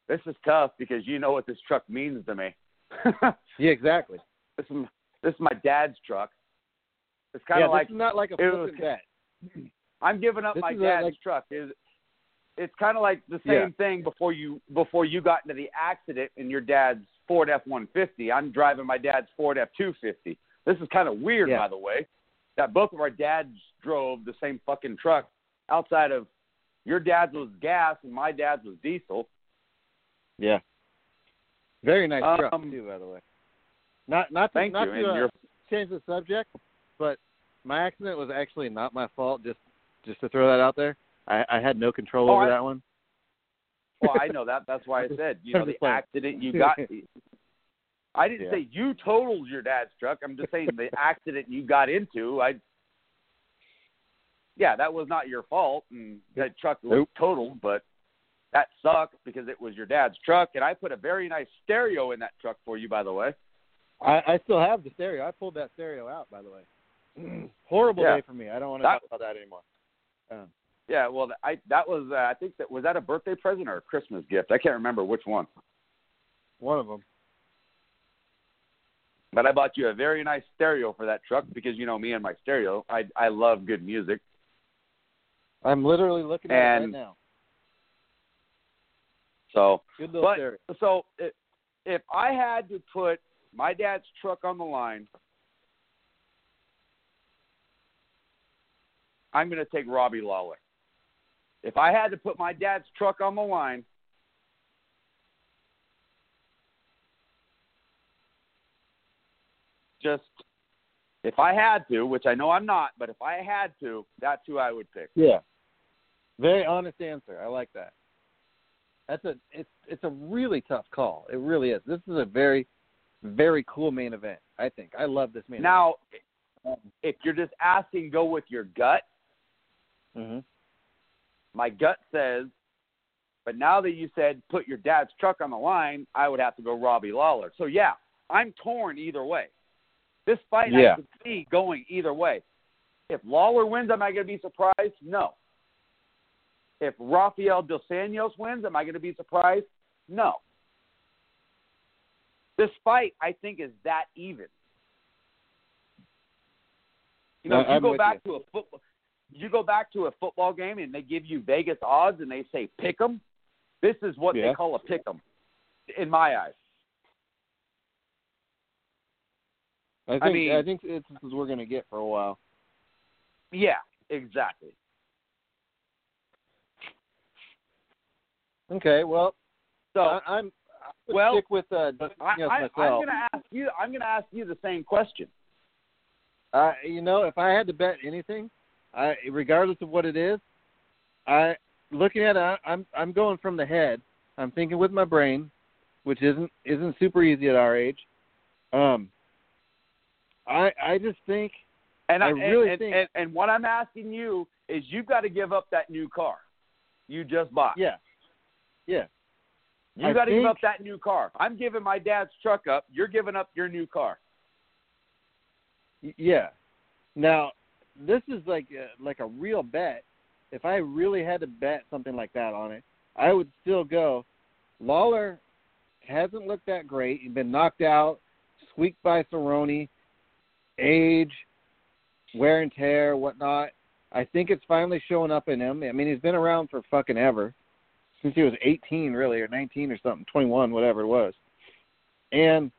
this is tough because you know what this truck means to me. [laughs] Yeah, exactly. this is this is my dad's truck. It's kind yeah, of like this is not like a was- bet. [clears throat] I'm giving up This my a, dad's like- truck. Is it's kind of like the same Yeah. thing before you before you got into the accident in your dad's Ford F150. I'm driving my dad's Ford F250. This is kind of weird, Yeah. by the way, that both of our dads drove the same fucking truck. Outside of your dad's was gas and my dad's was diesel. Yeah. Very nice truck Um, too, by the way. Not not to, Thank not you. to uh, change the subject, but my accident was actually not my fault. Just just to throw that out there, I, I had no control Oh, over I- that one. [laughs] well, I know that. That's why I said you know the accident you [laughs] got. I didn't Yeah. say you totaled your dad's truck. I'm just saying the [laughs] accident you got into. I yeah, that was not your fault, and that truck was Nope. totaled, but that sucked because it was your dad's truck, and I put a very nice stereo in that truck for you, by the way. I, I still have the stereo. I pulled that stereo out, by the way. [clears throat] Horrible Yeah. day for me. I don't want to That- talk about that anymore. Um, Yeah, well, I that was uh, I think that was that a birthday present or a Christmas gift. I can't remember which one, one of them. but I bought you a very nice stereo for that truck because you know me and my stereo. I I love good music. I'm literally looking at it right now. So Good little But stereo. so if, if I had to put my dad's truck on the line, I'm going to take Robbie Lawler. If I had to put my dad's truck on the line, just if I had to, which I know I'm not, but if I had to, that's who I would pick. Yeah. Very honest answer. I like that. That's a it's it's a really tough call. It really is. This is a very very cool main event. I think I love this main Now, if you're just asking, go with your gut. event. My gut says, but now that you said put your dad's truck on the line, I would have to go Robbie Lawler. So yeah, I'm torn either way. This fight Yeah. I could see going either way. If Lawler wins, am I going to be surprised? No. If Rafael Dos Anjos wins, am I going to be surprised? No. This fight, I think, is that even. You know, if you I'm go back to a football, you go back to a football game and they give you Vegas odds and they say pick 'em. This is what Yeah. they call a pick 'em, in my eyes. I think mean- I think it's this is we're gonna get for a while. Yeah, exactly. Okay, well So I, I'm I well, stick with uh I, I, I'm going to ask you. I'm going to ask you the same question. Uh, you know, if I had to bet anything, I regardless of what it is, I looking at it, I- I'm I'm going from the head. I'm thinking with my brain, which isn't isn't super easy at our age. Um, I I just think And I and, really and, think- and, and what I'm asking you is, you've got to give up that new car you just bought. yeah, yeah, You I got to give up that new car. I'm giving my dad's truck up. You're giving up your new car. yeah. Now this is like a, like a real bet. If I really had to bet something like that on it, I would still go. Lawler hasn't looked that great. He's been knocked out, squeaked by Cerrone, age, wear and tear, whatnot. I think it's finally showing up in him. I mean, he's been around for fucking ever, since he was 18, really, or 19 or something, 21, whatever it was, and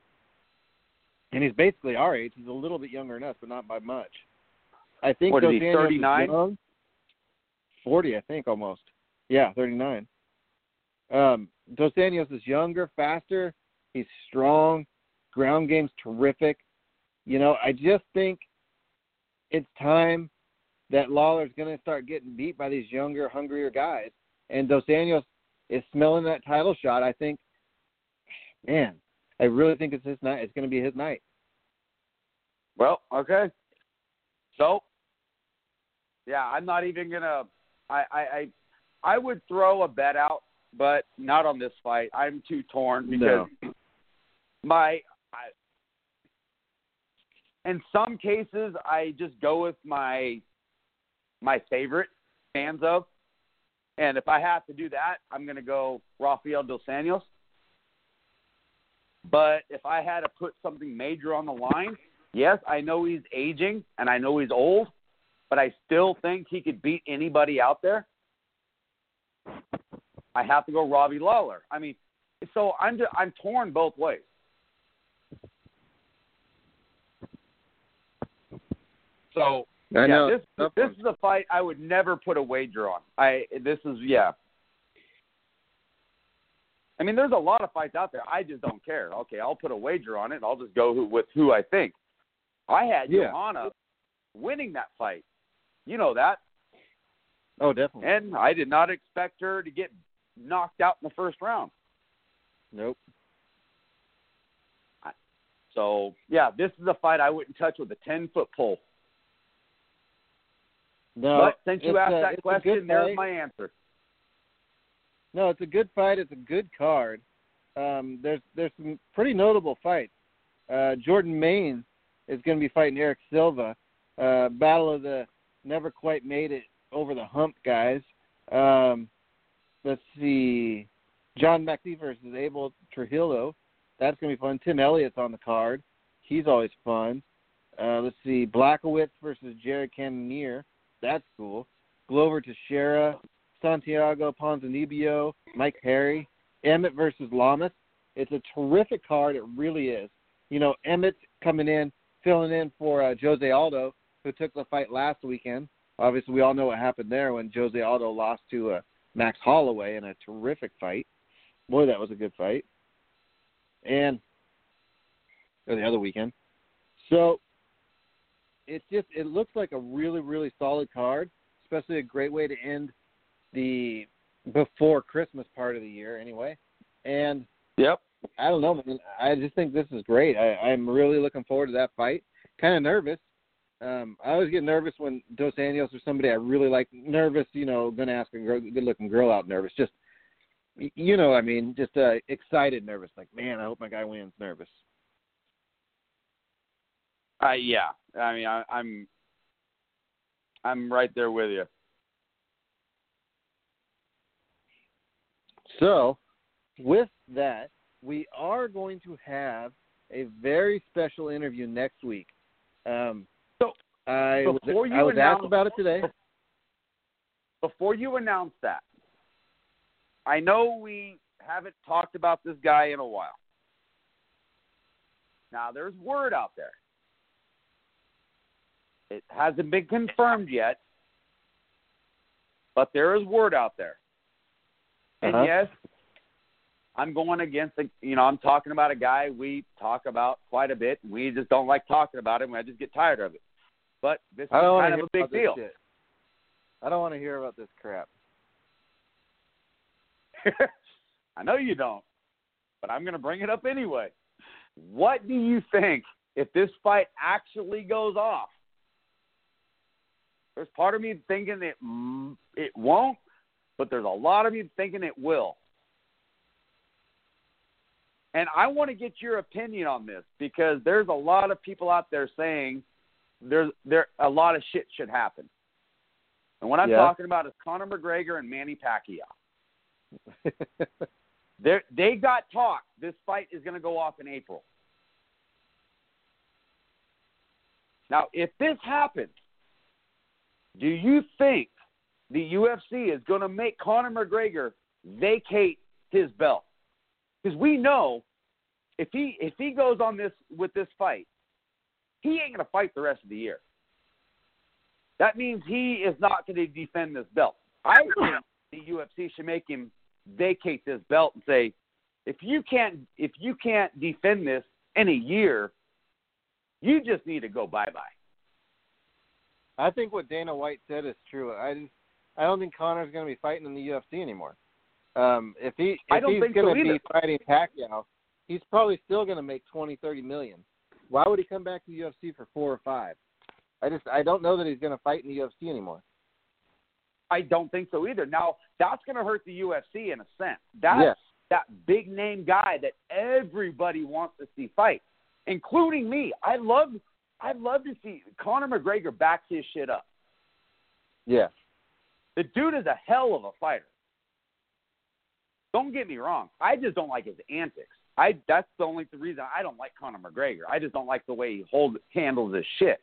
and he's basically our age. He's a little bit younger than us, but not by much. I think What is he, Anjos 39? young. 40, I think, almost. Yeah, 39. Um, Dos Anjos is younger, faster. He's strong. Ground game's terrific. You know, I just think it's time that Lawler's going to start getting beat by these younger, hungrier guys. And Dos Anjos is smelling that title shot. I think, man, I really think it's his night. It's going to be his night. Well, okay. So, yeah, I'm not even gonna. I I I, I would throw a bet out, but not on this fight. I'm too torn because No. my. I, in some cases, I just go with my my favorite fans of, and if I have to do that, I'm going to go Rafael dos Anjos. But if I had to put something major on the line, yes, I know he's aging and I know he's old, but I still think he could beat anybody out there. I have to go Robbie Lawler. I mean, so I'm just, I'm torn both ways. So I yeah, know. this Tough this one. is a fight I would never put a wager on. I this is yeah. I mean, there's a lot of fights out there. I just don't care. Okay, I'll put a wager on it. I'll just go who, with who I think. I had Yeah. Johanna winning that fight. You know that, Oh, definitely. and I did not expect her to get knocked out in the first round. Nope. So yeah, this is a fight I wouldn't touch with a ten foot pole. No. but since you asked a- that question, there's my answer. No, it's a good fight. It's a good card. Um, there's there's some pretty notable fights. Uh, Jordan Mein is going to be fighting Erick Silva. Uh, battle of the never quite made it over the hump guys. Um, let's see, John Makdessi versus Abel Trujillo. That's to be fun. Tim Elliott's on the card. He's always fun. Uh, let's see, Błachowicz versus Jared Cannonier. That's cool. Glover Teixeira, Santiago Ponzinibbio, Mike Perry, Emmett versus Lamas. It's a terrific card. It really is. You know, Emmett coming in, filling in for uh, Jose Aldo, who took the fight last weekend. Obviously, we all know what happened there when Jose Aldo lost to uh, Max Holloway in a terrific fight. Boy, that was a good fight. And or the other weekend. So it's just it looks like a really really solid card, especially a great way to end the before Christmas part of the year anyway. And Yep. I don't know, man. I just think this is great. I, I'm really looking forward to that fight. Kind of nervous. Um, I always get nervous when Dos Anjos or somebody I really like. Nervous, you know, going to ask a girl, good-looking girl out. Nervous, just you know, I mean, just uh, excited, nervous. Like, man, I hope my guy wins. Nervous. Uh, yeah. I mean, I, I'm I'm right there with you. So, with that, we are going to have a very special interview next week. Um, I was, before you I was asked about it today. Before you announce that, I know we haven't talked about this guy in a while. Now, there's word out there. It hasn't been confirmed yet, but there is word out there. And Uh-huh. yes, I'm going against the, you know, I'm talking about a guy we talk about quite a bit. We just don't like talking about him. I just get tired of it. But this is I don't want kind of a big deal. I don't want to hear about this crap. [laughs] I know you don't, but I'm going to bring it up anyway. What do you think if this fight actually goes off? There's part of me thinking it it won't, but there's a lot of me thinking it will. And I want to get your opinion on this because there's a lot of people out there saying there's there a lot of shit should happen. And what I'm Yeah. talking about is Conor McGregor and Manny Pacquiao. [laughs] They they got talk. This fight is going to go off in April. Now, if this happens, do you think the UFC is going to make Conor McGregor vacate his belt? Because we know if he if he goes on this with this fight, he ain't going to fight the rest of the year. That means he is not going to defend this belt. I think the UFC should make him vacate this belt and say, if you can't if you can't defend this in a year, you just need to go bye bye. I think what Dana White said is true. I just, I don't think Conor's going to be fighting in the UFC anymore. Um, if he if I don't he's going so to be either. fighting Pacquiao, he's probably still going to make twenty, thirty million. Why would he come back to the UFC for four or five? I just I don't know that he's going to fight in the UFC anymore. I don't think so either. Now that's going to hurt the UFC in a sense. That's yes. that big name guy that everybody wants to see fight, including me. I love I'd love to see Conor McGregor back his shit up. Yeah. The dude is a hell of a fighter. Don't get me wrong. I just don't like his antics. I that's the only reason I don't like Conor McGregor. I just don't like the way he hold handles his shit.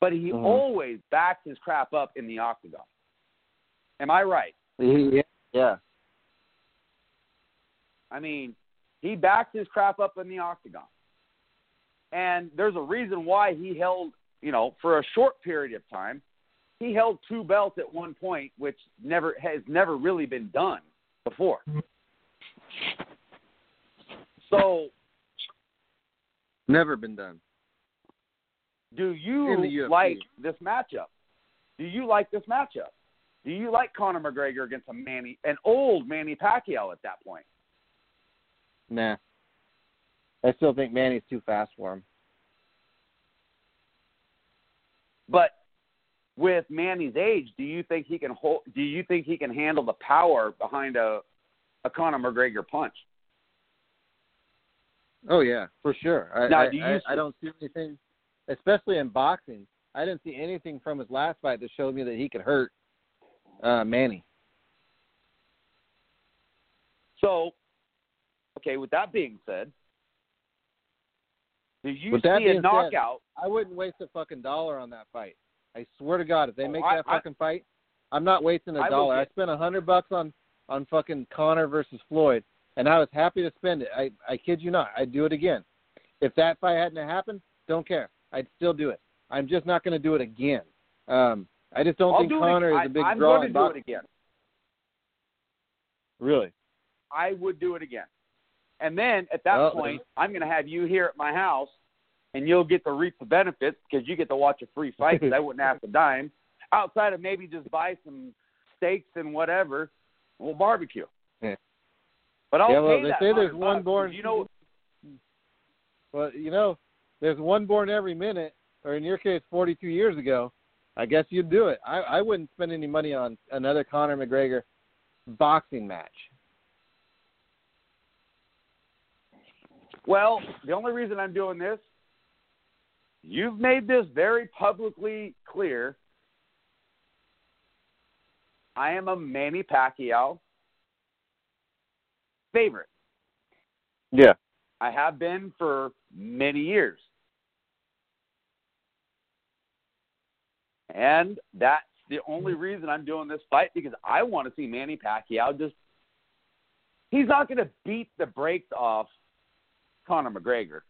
But he Mhm. always backs his crap up in the octagon. Am I right? Yeah. Yeah. I mean, he backed his crap up in the octagon. And there's a reason why he held, you know, for a short period of time, he held two belts at one point, which never has never really been done before. So, Never been done. do you like this matchup? Do you like this matchup? Do you like Conor McGregor against a Manny, an old Manny Pacquiao at that point? Nah. I still think Manny's too fast for him. But with Manny's age, do you think he can hold? Do you think he can handle the power behind a a Conor McGregor punch? Oh yeah, for sure. I, Now, I, do you I, s- I don't see anything, especially in boxing. I didn't see anything from his last fight that showed me that he could hurt uh, Manny. So, okay. With that being said, do you With see a said- knockout? I wouldn't waste a fucking dollar on that fight. I swear to God, if they Oh, make I- that I- fucking fight, I'm not wasting a I dollar. I spent a hundred bucks on on fucking Conor versus Floyd, and I was happy to spend it. I I kid you not, I'd do it again. If that fight hadn't happened, don't care. I'd still do it. I'm just not going to do it again. Um, I just don't I'll think do Conor is a big I, I'm draw going in to do it again. Really? I would do it again. And then at that Well, point, I'm going to have you here at my house, and you'll get to reap the benefits because you get to watch a free fight 'cause I wouldn't have to dime. Outside of maybe just buy some steaks and whatever, we'll barbecue. Yeah. But I'll Yeah, well, they say there's 100 one born- You know, Well, you know, there's one born every minute, or in your case, 42 years ago. I guess you'd do it. I, I wouldn't spend any money on another Conor McGregor boxing match. well, the only reason I'm doing this, you've made this very publicly clear. I am a Manny Pacquiao favorite. Yeah. I have been for many years. And that's the only reason I'm doing this fight because I want to see Manny Pacquiao just he's not going to beat the brakes off Conor McGregor.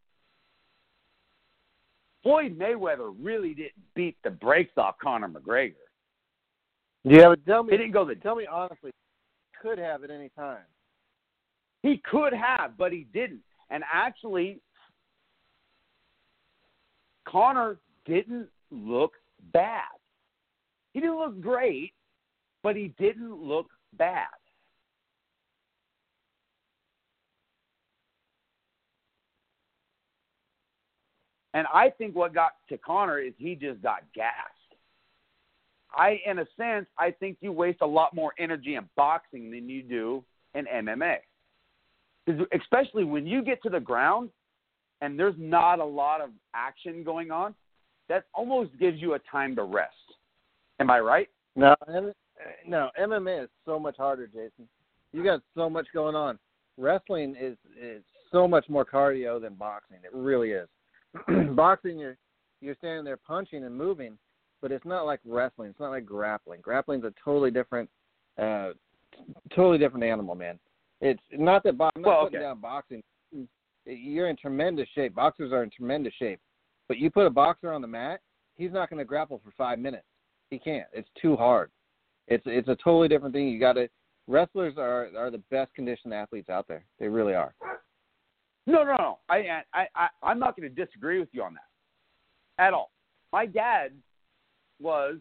Floyd Mayweather really didn't beat the brakes off Conor McGregor. Yeah, but tell He me, didn't go the tell me honestly, could have at any time. He could have, but he didn't. And actually, Conor didn't look bad. He didn't look great, but he didn't look bad. And I think what got to Conor is he just got gassed. I, in a sense, I think you waste a lot more energy in boxing than you do in MMA. Especially when you get to the ground and there's not a lot of action going on, that almost gives you a time to rest. Am I right? No, no, MMA is so much harder, Jason. You got so much going on. Wrestling is is so much more cardio than boxing. It really is. [clears throat] boxing, you're you're standing there punching and moving, but it's not like wrestling. It's not like grappling. Grappling's a totally different, uh, totally different animal, man. It's not that bo- I'm not Well, putting okay. down boxing. You're in tremendous shape. Boxers are in tremendous shape, but you put a boxer on the mat, he's not going to grapple for five minutes. He can't. It's too hard. It's it's a totally different thing. You got to. Wrestlers are are the best conditioned athletes out there. They really are. No, no, no. I, I, I, I'm not going to disagree with you on that at all. My dad was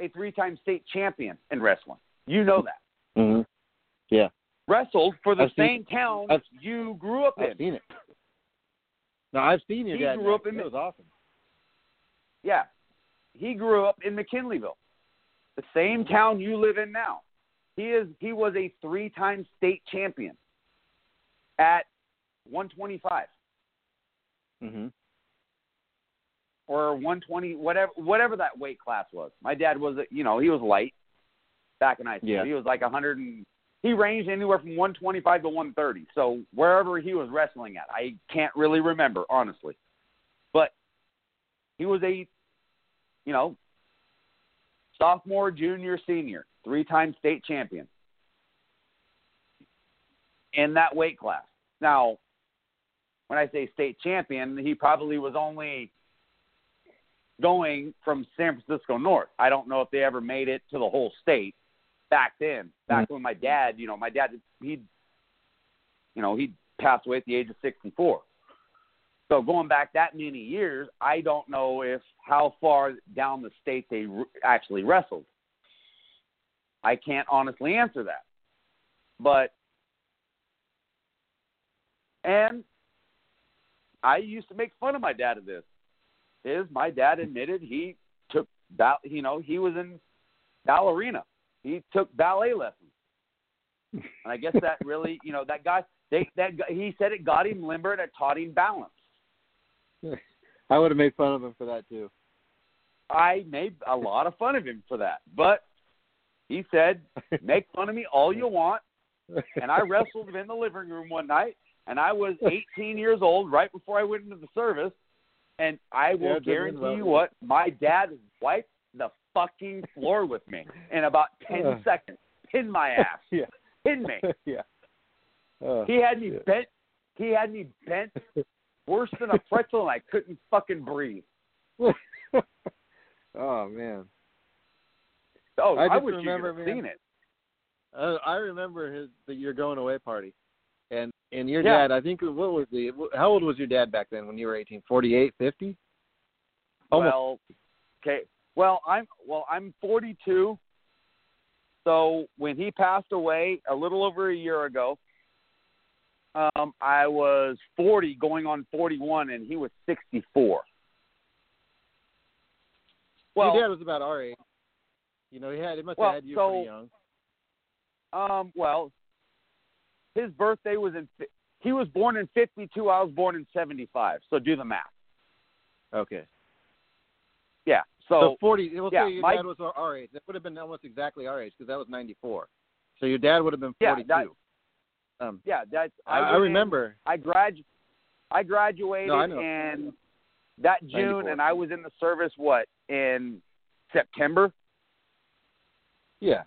a three-time state champion in wrestling. You know that. Mm-hmm. Yeah. Wrestled for the I've seen- same town I've- you grew up in. I've seen it. No, I've seen your He dad. grew up in It was awesome. Yeah. He grew up in McKinleyville, the same town you live in now. He is he was a three-time state champion at 125 Mm-hmm. or 120 whatever whatever that weight class was. My dad was you know, he was light back in high school. Yeah. He was like 100 and he ranged anywhere from 125 to 130. So wherever he was wrestling at, I can't really remember honestly. But he was a you know, sophomore, junior, senior, three-time state champion in that weight class. Now, when I say state champion, he probably was only going from San Francisco north. I don't know if they ever made it to the whole state back then. Back mm-hmm. when my dad, you know, my dad he you know, he passed away at the age of 64. So going back that many years, I don't know if how far down the state they r- actually wrestled. I can't honestly answer that. But and I used to make fun of my dad of this. Is my dad admitted he took ball, you know, he was in ballerina. He took ballet lessons. And I guess that [laughs] really, you know, that guy they that he said it got him limber and it taught him balance. [laughs] I would have made fun of him for that too. I made a lot of fun of him for that. But he said, make fun of me all you want. And I wrestled him in the living room one night, and I was [laughs] 18 years old right before I went into the service. And I will didn't guarantee you what, my dad wiped the fucking floor with me in about 10 Uh. seconds. Pin my [laughs] ass. yeah. Pinned me. [laughs] yeah. Oh, He had me shit. bent. He had me bent [laughs] worse than a pretzel, and I couldn't fucking breathe. oh man. Oh, I I, wish remember, you could have seen it. Uh, I remember his the your going away party, and and your Yeah. dad. I think what was the how old was your dad back then when you were eighteen? Forty eight, fifty. Almost. Well, okay. Well, I'm well, I'm 42. So when he passed away a little over a year ago, um, I was 40, going on 41, and he was 64. Well, your dad was about our age. You know, he had he must Well, have had you so- pretty young. um, well, his birthday was in. He was born in 52. I was born in 75. So do the math. Okay. Yeah. So, So, forty. We'll yeah, your my- dad was our- our age. That would have been almost exactly our age because that was ninety four. So your dad would have been 42. Yeah, that- um, yeah, that's. I, I in- remember. I grad I graduated No, I in that June 94. and I was in the service what in September. Yeah.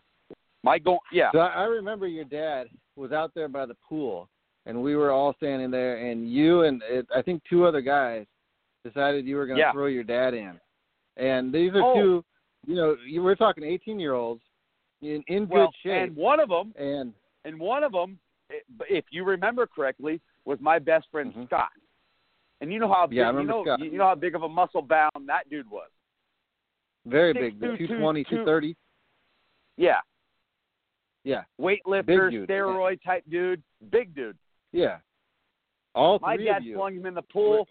My go yeah. So I I remember your dad was out there by the pool, and we were all standing there, and you and it, I think two other guys decided you were going to Yeah. throw your dad in. And these are Oh. two, you know, you we're talking 18 year olds in in good well, shape, and one of them and and one of them if you remember correctly was my best friend Mhm. Scott. And you know how big, Yeah, I you know Scott. you know how big of a muscle bound that dude was. very Six, big, two, two, 220, two- 230. Yeah. Yeah, Weightlifter, dude. steroid type dude, big dude. yeah. All My three dad of you. flung him in the pool.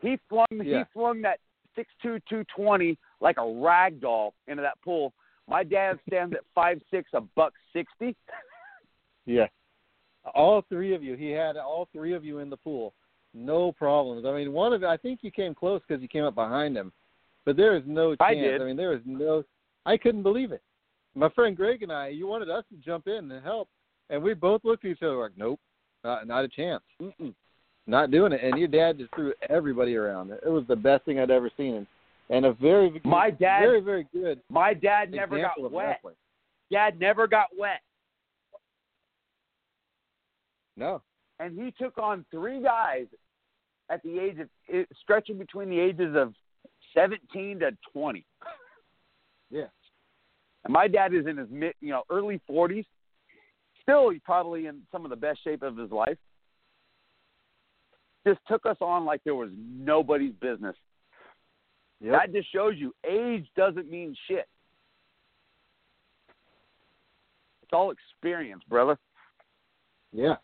He flung Yeah. he flung that six two two twenty like a rag doll into that pool. My dad stands at five six, a buck sixty. Yeah. All three of you. He had all three of you in the pool. No problems. I mean, one of I think you came close because you came up behind him, but there is no chance. I did. mean, there is no. I couldn't believe it. My friend Greg and I, you wanted us to jump in and help, and we both looked at each other like, nope, not, not a chance, Mm-mm. Not doing it. And your dad just threw everybody around. It was the best thing I'd ever seen, and a very, My dad- very, very good My dad never got wet. wrestling. Dad never got wet, No, and he took on three guys at the age of stretching between the ages of seventeen to twenty. [laughs] yeah, And my dad is in his mid, you know, early forties. Still, he's probably in some of the best shape of his life. Just took us on like there was nobody's business. yep. That just shows you age doesn't mean shit. It's all experience, brother. Yeah.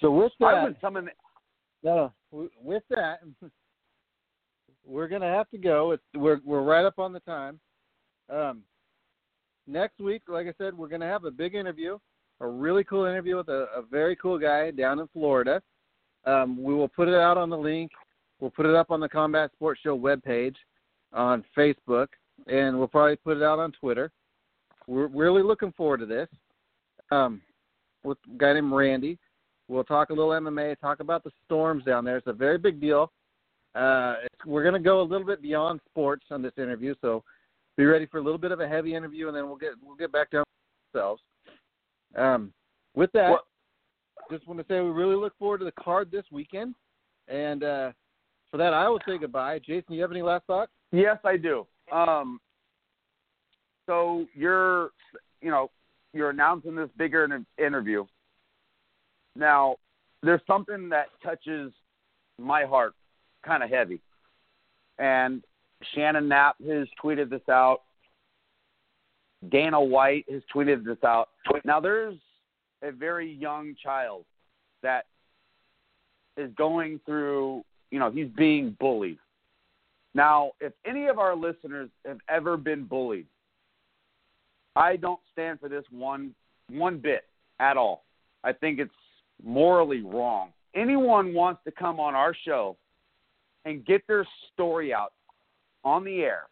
So with that, I summon. No, no. With that, [laughs] we're gonna have to go. It's, we're we're right up on the time. Um, next week, like I said, we're gonna have a big interview, a really cool interview with a, a very cool guy down in Florida. Um, we will put it out on the link. We'll put it up on the Combat Sports Show webpage on Facebook, and we'll probably put it out on Twitter. We're really looking forward to this. Um, with a guy named Randy. We'll talk a little MMA, talk about the storms down there. It's a very big deal. Uh, we're going to go a little bit beyond sports on this interview, so be ready for a little bit of a heavy interview, and then we'll get we'll get back down to ourselves. Um, with that, just want to say we really look forward to the card this weekend, and uh, for that, I will say goodbye. Jason, you have any last thoughts? Yes, I do. Um, so you're, you know, you're announcing this bigger in- interview. Now, there's something that touches my heart kind of heavy. And Shannon Knapp has tweeted this out. Dana White has tweeted this out. Now, there's a very young child that is going through, you know, he's being bullied. Now, if any of our listeners have ever been bullied, I don't stand for this one one bit at all. I think it's morally wrong. Anyone wants to come on our show and get their story out on the air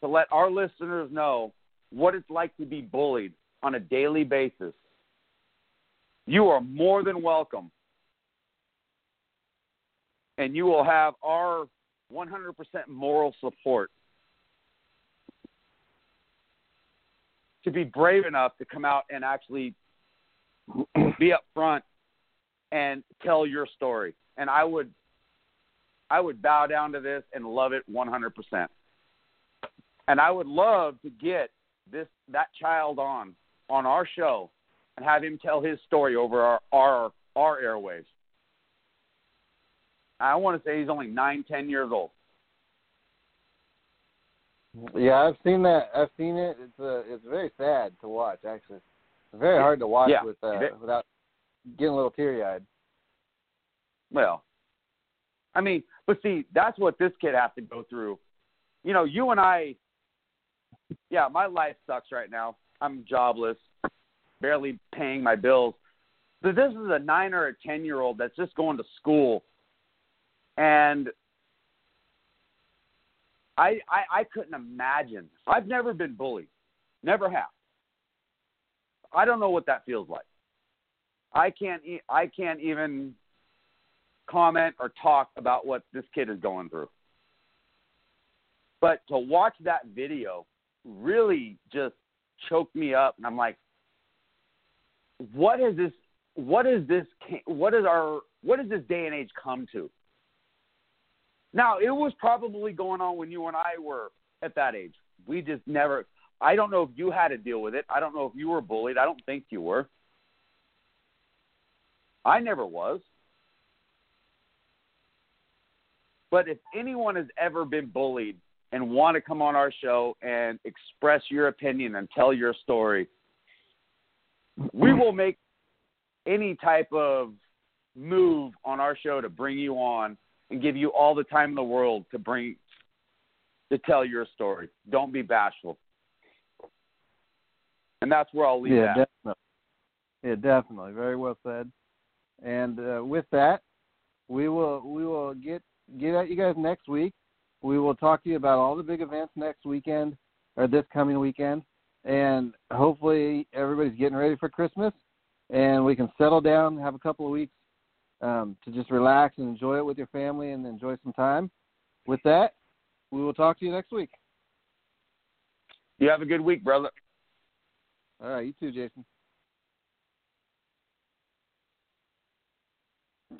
to let our listeners know what it's like to be bullied on a daily basis. You are more than welcome. And you will have our 100% moral support to be brave enough to come out and actually [clears throat] be up front and tell your story. And I would I would bow down to this and love it 100%. And I would love to get this that child on on our show and have him tell his story over our our, our airwaves. I want to say he's only nine, ten years old. Yeah, I've seen that. I've seen it. It's uh, it's very sad to watch. Actually, it's very hard to watch Yeah. with uh, without getting a little teary eyed. Well, I mean, but see, that's what this kid has to go through. You know, you and I, yeah, my life sucks right now. I'm jobless, barely paying my bills. But this is a nine or a ten year old that's just going to school, and I, I I couldn't imagine. I've never been bullied, never have. I don't know what that feels like. I can't e- I can't even comment or talk about what this kid is going through. But to watch that video really just choked me up, and I'm like, what is this? What is this? What is our? What does this day and age come to? Now, it was probably going on when you and I were at that age. We just never. I don't know if you had to deal with it. I don't know if you were bullied. I don't think you were. I never was. But if anyone has ever been bullied and want to come on our show and express your opinion and tell your story, we will make any type of move on our show to bring you on and give you all the time in the world to bring to tell your story. Don't be bashful. And that's where I'll leave yeah, that. definitely. Yeah, definitely. Very well said. And uh, with that, we will we will get get at you guys next week. We will talk to you about all the big events next weekend or this coming weekend, and hopefully everybody's getting ready for Christmas, and we can settle down, have a couple of weeks um, to just relax and enjoy it with your family and enjoy some time. With that, we will talk to you next week. You have a good week, brother. All right, you too, Jason.